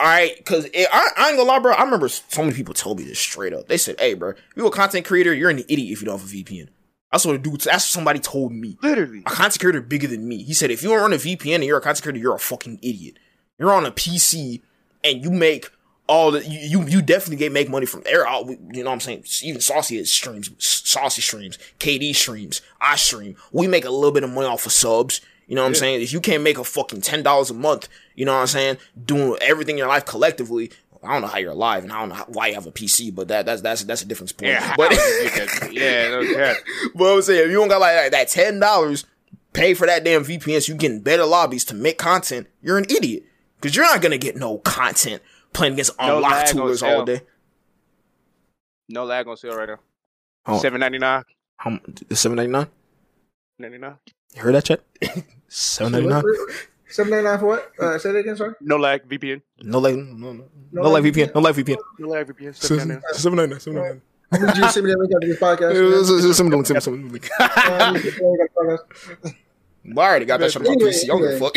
All right, because I, I, ain't gonna lie, bro. I remember so many people told me this straight up. They said, "Hey, bro, you a content creator? You're an idiot if you don't have a VPN." That's what a dude. That's what somebody told me. Literally, a content creator bigger than me. He said, "If you don't run a VPN and you're a content creator, you're a fucking idiot. You're on a PC and you make all the you you definitely get make money from there. All, you know what I'm saying? Even Saucy streams, Saucy streams, KD streams, I stream. We make a little bit of money off of subs. You know what yeah. I'm saying? If you can't make a fucking ten dollars a month, you know what I'm saying, doing everything in your life collectively. I don't know how you're alive, and I don't know how, why you have a PC, but that that's that's that's a different point. Yeah, but [LAUGHS] yeah, no, [LAUGHS] but I'm saying if you don't got like that ten dollars, pay for that damn VPN, so you getting better lobbies to make content. You're an idiot because you're not gonna get no content playing against no unlocked toolers all day. No lag on sale right now. Oh. Seven ninety nine. How seven ninety nine? Ninety nine. You heard that chat? [LAUGHS] Seven ninety nine. Seven ninety nine for what? Uh, say that again, sorry. No lag VPN. No lag. No, no, no, no lag VPN. No lag VPN. No lag VPN. [LAUGHS] Seven ninety nine. Seven ninety nine. Seven ninety nine. I need you to send me that link after this podcast. Send me the link. Send me the link. [LAUGHS] I already got that shit on my PC. I don't give a fuck.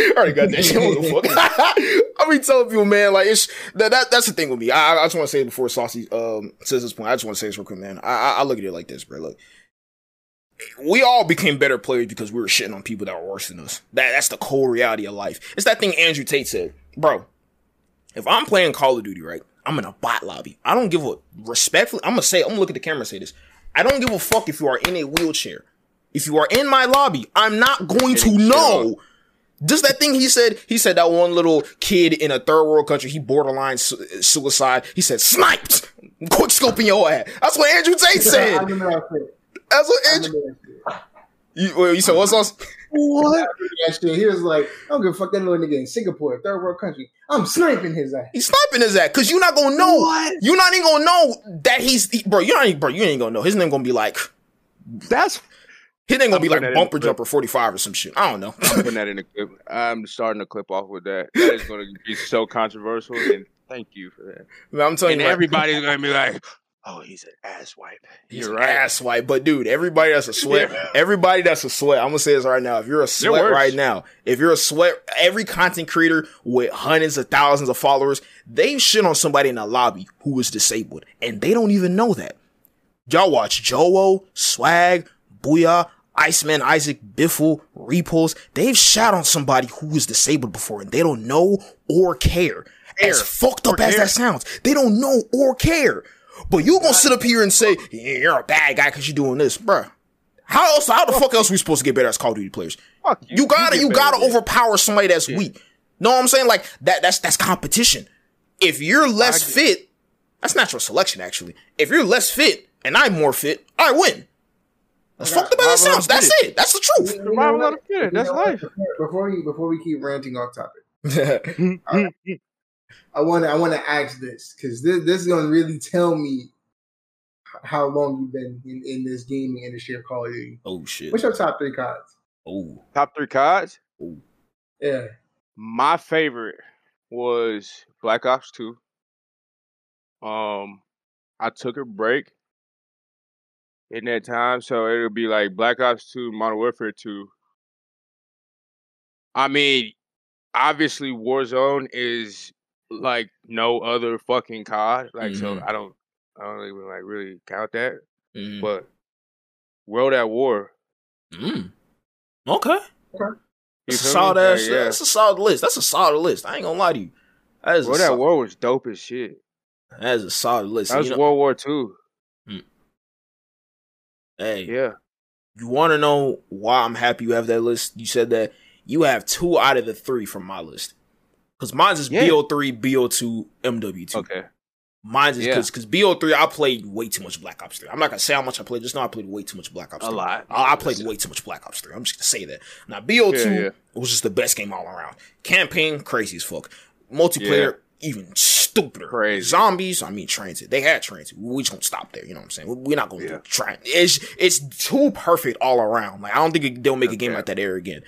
I already got that shit. I don't give a fuck. [LAUGHS] I mean, telling people, man, like it's that, that that's the thing with me. I, I just want to say before Saucy um says this point. I just want to say this real quick, man. I, I, I look at it like this, bro. Look, we all became better players because we were shitting on people that were worse than us. That that's the cold reality of life. It's that thing Andrew Tate said, bro. If I'm playing Call of Duty, right, I'm in a bot lobby. I don't give a respectfully. I'm gonna say. I'm gonna look at the camera and say this. I don't give a fuck if you are in a wheelchair. If you are in my lobby, I'm not going to know. Just that thing he said, he said that one little kid in a third world country, he borderline su- suicide. He said, sniped! Quick scoping your ass. That's what Andrew Tate said. That's what Andrew. You, you said what's else? What? He was like, I don't give a fuck that little nigga in Singapore, third world country. I'm sniping his ass. He's sniping his ass because you're not gonna know. What? You're not even gonna know that he's he, bro. You're not even, bro. You ain't gonna know. His name gonna be like. That's his name gonna be like bumper jumper forty five or some shit. I don't know. I'm putting that in the clip. I'm starting to clip off with that. That is gonna be so controversial, and thank you for that. I'm telling and you, everybody's like, gonna be like, Oh, he's an ass wipe. He's You're right. ass wipe. But dude, everybody that's a sweat, yeah. everybody that's a sweat. I'm gonna say this right now. If you're a sweat right now, if you're a sweat, every content creator with hundreds of thousands of followers, they shit on somebody in a lobby who is disabled, and they don't even know that. Y'all watch Joe, Swagg, Booyah, Iceman, Isaac, Biffle, Repos. They've shot on somebody who was disabled before, and they don't know or care. care. As fucked up as that sounds, they don't know or care. But you gonna sit up here and say yeah, you're a bad guy because you're doing this, bruh. How else? How the fuck, else are we supposed to get better as Call of Duty players? Fuck you. You gotta, you, you gotta better, overpower somebody that's yeah. weak. Know what I'm saying? Like that. That's that's competition. If you're less fit, that's natural selection. Actually, if you're less fit and I'm more fit, I win. As fucked up as it sounds, that's it. That's the truth. Survival of the That's life. Before we before we keep ranting off topic, [LAUGHS] I, I want to I want to ask this because this this is gonna really tell me how long you've been in, in this gaming industry of Call of Duty. Oh shit! What's your top three cards? Oh, top three cards. Oh, yeah. My favorite was Black Ops Two. Um, I took a break in that time, so it'll be like Black Ops Two, Modern Warfare Two. I mean, obviously Warzone is like no other fucking COD. Like mm-hmm. so I don't I don't even like really count that. Mm-hmm. But World at War. Mm. Okay. Okay. That's a solid ass. Like, yeah. That's a solid list. That's a solid list. I ain't gonna lie to you. That is World at War was dope as shit. That is a solid list. That was you know, World War Two. Hey. Yeah. You want to know why I'm happy you have that list? You said that you have two out of the three from my list. Because mine's is yeah. BO3, BO2, MW2. Okay. Mine's is because yeah. because BO3 I played way too much Black Ops 3. I'm not gonna say how much I played, just know I played way too much Black Ops 3. A lot. I, I played way too much Black Ops 3. I'm just gonna say that. Now BO2 yeah, yeah. was just the best game all around. Campaign, crazy as fuck. Multiplayer, even stupider. Crazy. Zombies, I mean TranZit. They had TranZit. We just gonna stop there. You know what I'm saying? We're not gonna yeah. try. It's it's too perfect all around. Like I don't think they'll make okay. a game like that ever again.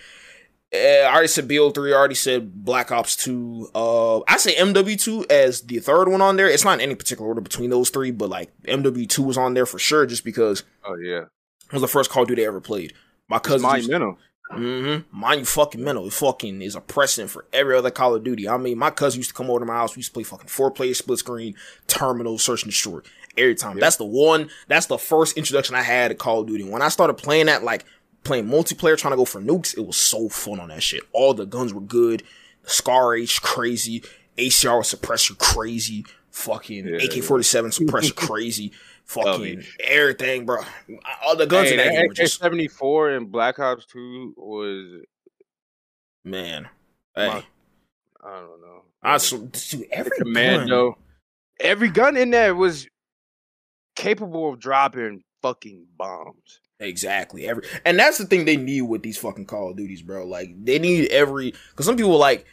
Uh, I already said BO3. I already said Black Ops 2. Uh, I say MW2 as the third one on there. It's not in any particular order between those three, but like MW2 was on there for sure, just because. Oh yeah, it was the first Call of Duty I ever played. My cousin. Monumental. Mm-hmm. Mine you fucking mental. It fucking is a precedent for every other Call of Duty. I mean, my cousin used to come over to my house. We used to play fucking four player split screen, terminal, search and destroy every time. Yep. That's the one. That's the first introduction I had to Call of Duty. When I started playing that, like playing multiplayer, trying to go for nukes, it was so fun on that shit. All the guns were good. The Scar H crazy. ACR suppressor crazy. Fucking yeah, AK forty seven suppressor [LAUGHS] crazy. Fucking oh, everything, bro. All the guns hey, in that, game AK seventy four and Black Ops two was man. Hey, my, I don't know. I dude, every commando, gun. every gun in there was capable of dropping fucking bombs. Exactly. Every and that's the thing they need with these fucking Call of Duties, bro. Like they need every because some people like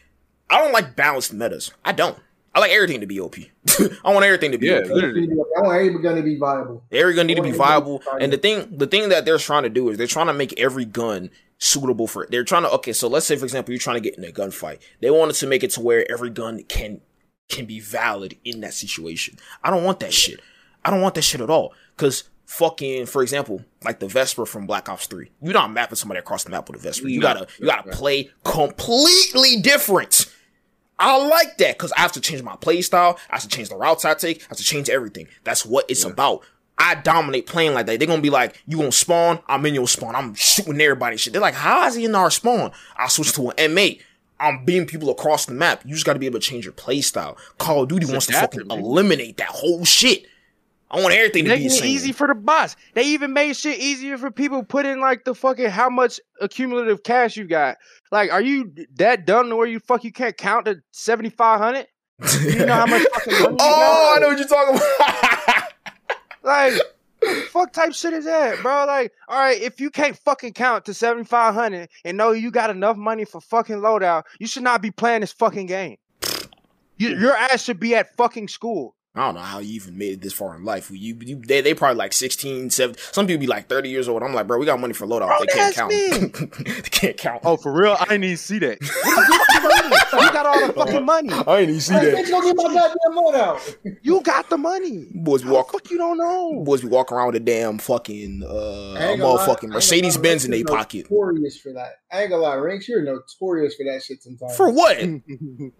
I don't like balanced metas. I don't. I like everything to be OP. [LAUGHS] I want everything to be yeah, OP. I want every gun to be viable. Every gun need to be viable. And the thing the thing that they're trying to do is they're trying to make every gun suitable for it. They're trying to okay, so let's say for example you're trying to get in a gunfight. They wanted to make it to where every gun can can be valid in that situation. I don't want that shit. I don't want that shit at all. Cause fucking, for example, like the Vesper from Black Ops 3. You're not mapping somebody across the map with a Vesper. You gotta, you gotta play completely different. I like that because I have to change my play style. I have to change the routes I take. I have to change everything. That's what it's yeah. about. I dominate playing like that. They're gonna be like, you gonna spawn, I'm in your spawn. I'm shooting everybody shit. They're like, how is he in our spawn? I switch to an M8. I'm beating people across the map. You just gotta be able to change your play style. Call of Duty it's wants to fucking eliminate that whole shit. I want everything to be the easy for the boss. They even made shit easier for people put in like the fucking how much accumulative cash you got. Like, are you that dumb to where you fuck you can't count to seventy five hundred? You know how much fucking money [LAUGHS] Oh, I know what you're talking about. [LAUGHS] like fuck type shit is that, bro? Like, all right, if you can't fucking count to seventy five hundred and know you got enough money for fucking loadout, you should not be playing this fucking game. You, your ass should be at fucking school. I don't know how you even made it this far in life. You, you they, they probably like 16, 17. Some people be like 30 years old. I'm like, bro, we got money for loadout. Bro, they can't count. [LAUGHS] they can't count. Oh, for real? I didn't even see that. [LAUGHS] you got all the [LAUGHS] fucking money. I ain't even see that. Bitch, go get my goddamn money out. You got the money. Boys be walk. Fuck, you don't know. Boys we walk around with a damn fucking uh, motherfucking Mercedes Benz in their pocket. Notorious for that. I ain't gonna lie, Ranks, you're notorious for that shit sometimes. For what?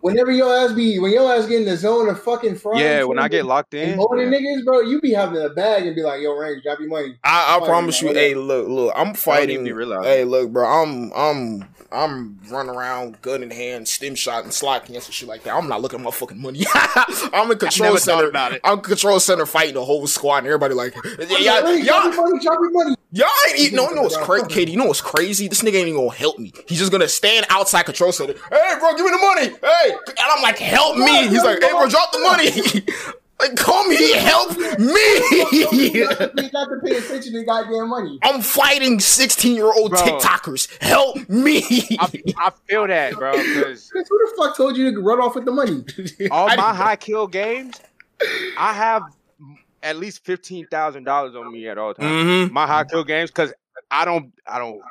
Whenever your ass be, when your ass get in the zone of fucking fraud, yeah, when I get locked in, holding yeah. niggas, bro, you be having a bag and be like, "Yo, Ranks, drop your money." I, I promise you, hey, look, look, I'm fighting. Hey, look, bro, I'm, I'm I'm running around, gun in hand, stim shot and slot and shit like that. I'm not looking at my fucking money. [LAUGHS] I'm in control center. About it. I'm control center fighting the whole squad and everybody like, yeah, y'all, y'all, money, money. y'all ain't eating. No, you know what's crazy, KD? You know what's crazy? This nigga ain't even gonna help me. He's just gonna stand outside control center. Hey, bro, give me the money. Hey, and I'm like, help me. He's like, hey, bro, drop the money. [LAUGHS] [LAUGHS] Like, call me, help me. you got to pay attention to goddamn money. I'm fighting 16 year old TikTokers. Help me. I, I feel that, bro. Because who the fuck told you to run off with the money? [LAUGHS] All my high kill games, I have at least fifteen thousand dollars on me at all times. Mm-hmm. My high kill games, because I don't, I don't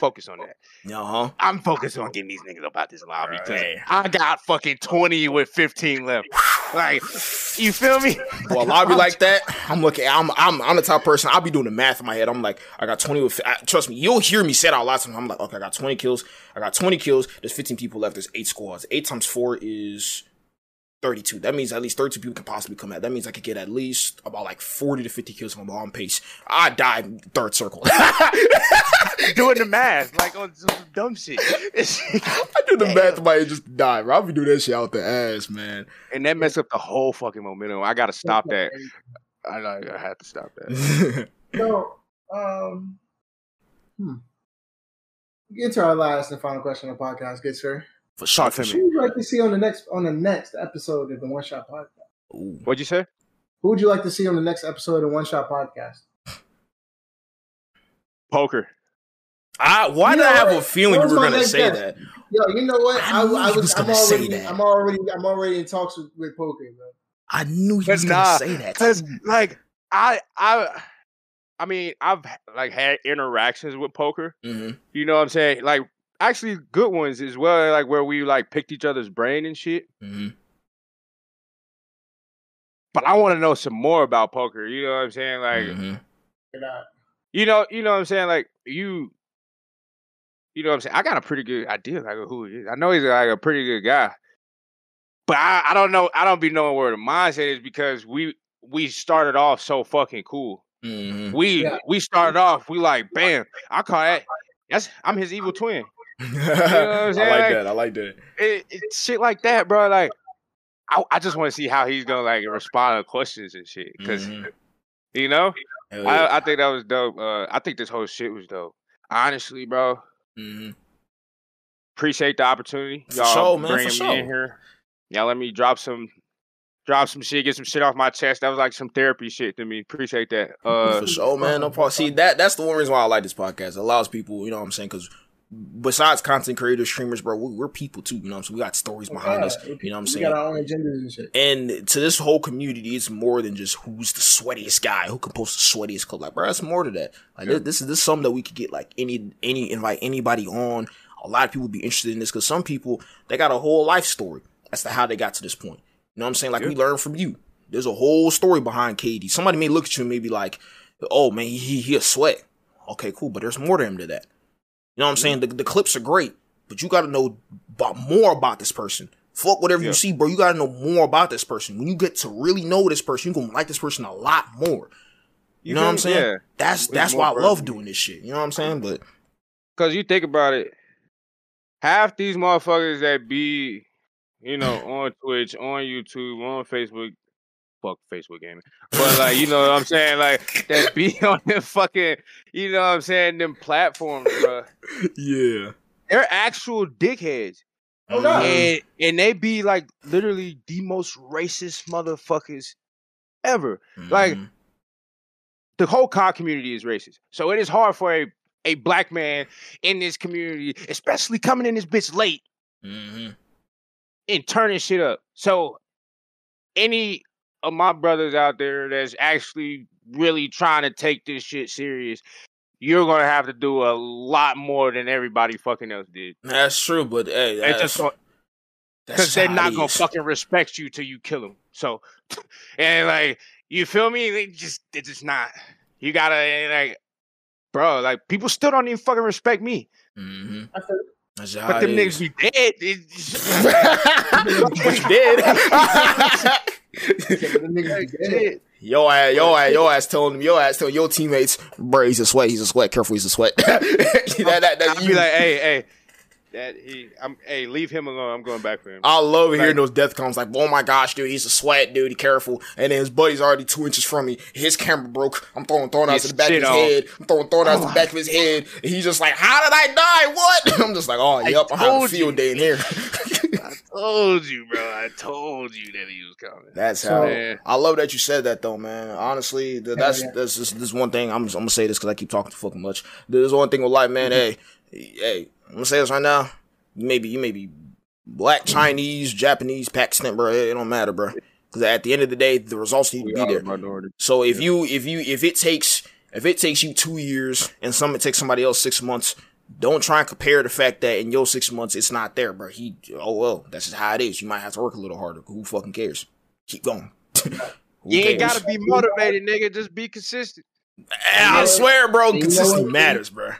focus on that. Uh-huh. I'm focused on getting these niggas up out this lobby because I got fucking 20 with 15 left. like, you feel me? [LAUGHS] Well, a lobby like that, I'm looking, I'm, I'm, I'm the type person, I'll be doing the math in my head. I'm like, I got 20 with, I, trust me, you'll hear me say it out loud. I'm like, okay, I got 20 kills. I got 20 kills. There's 15 people left. There's eight squads. Eight times four is 32. That means at least 32 people can possibly come out. That means I could get at least about like 40 to 50 kills from a on pace. I died third circle. [LAUGHS] [LAUGHS] doing the math, like on some dumb shit. I do the Damn. math, might just die, bro. I'll be doing that shit out the ass, man. And that mess up the whole fucking momentum. I gotta stop that. I, I have to stop that. [LAUGHS] so, um, hmm. Get to our last and final question on the podcast, good sir. For sure. Who would you like to see on the next on the next episode of the One Shot Podcast? Ooh. What'd you say? Who would you like to see on the next episode of the One Shot Podcast? Poker. I, why you did I have a feeling you were going to say guess? that? Yo, you know what? I, I, I was. was I'm already. I'm already. I'm already in talks with, with poker, bro. I knew he was nah, going to say that. Because, like, I, I, I mean, I've like had interactions with poker. Mm-hmm. You know what I'm saying? Like, actually, good ones as well. Like where we like picked each other's brain and shit. Mm-hmm. But I want to know some more about poker. You know what I'm saying? Like, mm-hmm. you know, you know what I'm saying? Like you you know what I'm saying? I got a pretty good idea like who he is. I know he's like a pretty good guy. But I, I don't know I don't be knowing where the mindset is because we we started off so fucking cool. Mm-hmm. We yeah. we started off, we like, bam, I call that that's I'm his evil twin. You know [LAUGHS] I like, like, that. I like that. It, it, shit like that, bro. Like, I, I just want to see how he's gonna like respond to questions and shit. because mm-hmm. you know, yeah. I, I think that was dope. Uh, I think this whole shit was dope. Honestly, bro, Mm-hmm. Appreciate the opportunity. Y'all sure, man, bringing me sure. in here. Y'all let me drop some drop some shit, get some shit off my chest. That was like some therapy shit to me. Appreciate that. Uh, For sure, man. No problem. See that that's the one reason why I like this podcast. It allows people, you know what I'm saying, because besides content creators, streamers, bro, we're, we're, people too. You know what I'm saying? We got stories behind yeah, us. You know what I'm saying? We got our own agendas and shit. And to this whole community, it's more than just who's the sweatiest guy, who can post the sweatiest clip. Like, bro, that's more to that. Like, yeah. this, is this is something that we could get like any any invite anybody on. A lot of people would be interested in this because some people they got a whole life story as to how they got to this point. You know what I'm saying? Like yeah. we learn from you. There's a whole story behind KD. Somebody may look at you and maybe like, oh man, he he a sweat. Okay, cool, but there's more to him to that. You know what I'm saying? The, the clips are great, but you got to know about more about this person. Fuck whatever yeah. you see, bro. You got to know more about this person. When you get to really know this person, you're going to like this person a lot more. You, you know what I'm saying? Yeah. That's that's why I love doing this shit. You know what I'm saying? But because you think about it, half these motherfuckers that be, you know, [LAUGHS] on Twitch, on YouTube, on Facebook, fuck Facebook gaming. But like, you know what I'm saying? Like that be [LAUGHS] on them fucking, you know what I'm saying, them platforms, bro. Yeah. They're actual dickheads. Oh, no. And and they be like literally the most racist motherfuckers ever. Mm-hmm. Like the whole COD community is racist. So it is hard for a, a black man in this community, especially coming in this bitch late mm-hmm. and turning shit up. So any of my brothers out there that's actually really trying to take this shit serious, you're gonna have to do a lot more than everybody fucking else did. That's true, but hey, that's, just because they're not gonna fucking respect you till you kill them. So, [LAUGHS] and like you feel me? They just it's just not. You gotta like, bro. Like people still don't even fucking respect me. Mm-hmm. That's but them niggas be dead. [LAUGHS] [LAUGHS] dead. [LAUGHS] Yo ass, yo ass, yo ass telling them, yo ass telling your teammates, bro, he's a sweat, he's a sweat, careful, he's a sweat. [LAUGHS] that, that, that, you be like, hey, hey, that he, I'm, hey, leave him alone. I'm going back for him. I love like, hearing those death comes like, oh my gosh, dude, he's a sweat, dude. Be careful. And then his buddy's already two inches from me. His camera broke. I'm throwing throwing out to the back of his on. head. I'm throwing throwing out to the back of his head. And he's just like, how did I die? What? [LAUGHS] I'm just like, oh, yep, I'm having a field day in here. I told you, bro. I told you that he was coming. That's how. Man. I love that you said that, though, man. Honestly, that's yeah, yeah. that's just this one thing. I'm, I'm gonna say this because I keep talking too fucking much. There's one thing with life, man. Mm-hmm. Hey, hey, I'm gonna say this right now maybe you may be black, Chinese, Japanese, Pakistan, bro. It don't matter, bro. Because at the end of the day, the results need to be there. Minority. So if yeah. you if you if it takes if it takes you two years and some it takes somebody else six months, don't try and compare the fact that in your six months it's not there, bro. He oh well, that's just how it is. You might have to work a little harder. Who fucking cares? Keep going. [LAUGHS] you ain't cares? gotta be motivated, nigga. Just be consistent. I swear, bro, consistency matters, bro.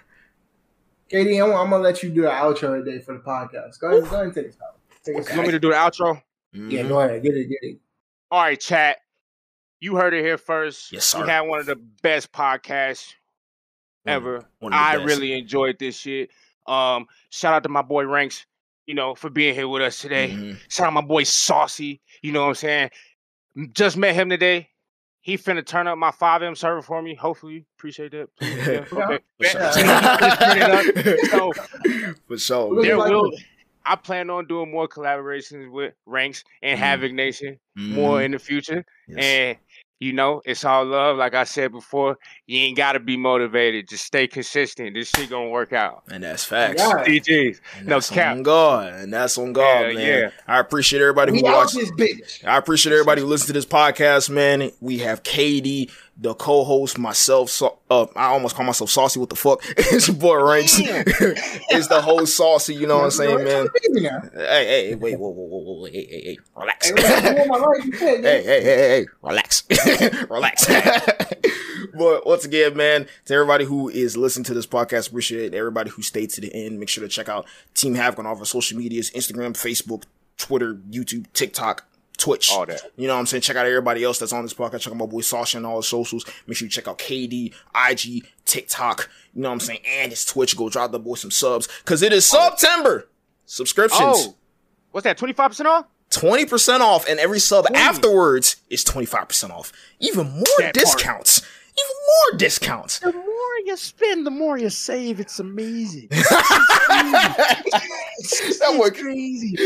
KD, I'm, I'm, gonna let you do the outro today for the podcast. Go ahead, go ahead and take this out. Take you want me to do the outro? Mm-hmm. Yeah, go ahead. Get it, get it. All right, chat. You heard it here first. Yes, sir. We had one of the best podcasts ever. I best. really enjoyed this shit. Um, shout out to my boy Ranks, you know, for being here with us today. Mm-hmm. Shout out my boy Saucy. You know what I'm saying? Just met him today. He finna turn up my FiveM server for me. Hopefully, appreciate that. [LAUGHS] Yeah. Okay. so, for sure. [LAUGHS] There will. I plan on doing more collaborations with Ranks and mm. Havoc Nation mm. more in the future. Yes. And you know, it's all love. Like I said before, you ain't gotta be motivated. Just stay consistent. This shit gonna work out. And that's facts. Yeah. DJs. no cap. on God. And that's on God, yeah, man. Yeah. I appreciate everybody who watches. This bitch. I appreciate everybody who listens to this podcast, man. We have KD the co-host, myself, so, uh, I almost call myself saucy. What the fuck? [LAUGHS] it's your boy Ranks. [LAUGHS] it's the whole saucy. You know what I'm saying, man? Hey, hey, wait, whoa, whoa, whoa, whoa, hey, hey, hey, relax. hey, hey, hey, hey, relax, [LAUGHS] relax. but once again, man, to everybody who is listening to this podcast, appreciate it. Everybody who stayed to the end, make sure to check out Team Havoc on all of our social medias: Instagram, Facebook, Twitter, YouTube, TikTok Twitch. All that. You know what I'm saying? Check out everybody else that's on this podcast. Check out my boy Sasha and all the socials. Make sure you check out KD, IG, TikTok. You know what I'm saying? And his Twitch. Go drop the boy some subs. Cause it is oh. September. Subscriptions. Oh. What's that? 25% off? 20% off. And every sub afterwards is 25% off. Even more that discounts. Part. Even more discounts. The more you spend, the more you save. It's amazing. [LAUGHS] It's that was crazy.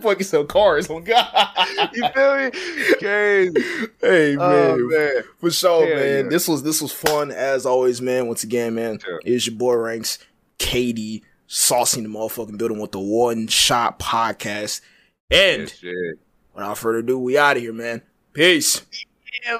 fucking [LAUGHS] sell cars on God. [LAUGHS] you feel me? Crazy. Hey oh, man, oh, man. for sure, yeah, man. Yeah. This was this was fun as always, man. Once again, man, sure. it's your boy Ranks, KD, saucing the motherfucking building with the one shot podcast. And yes, without further ado, we out of here, man. Peace. Yeah.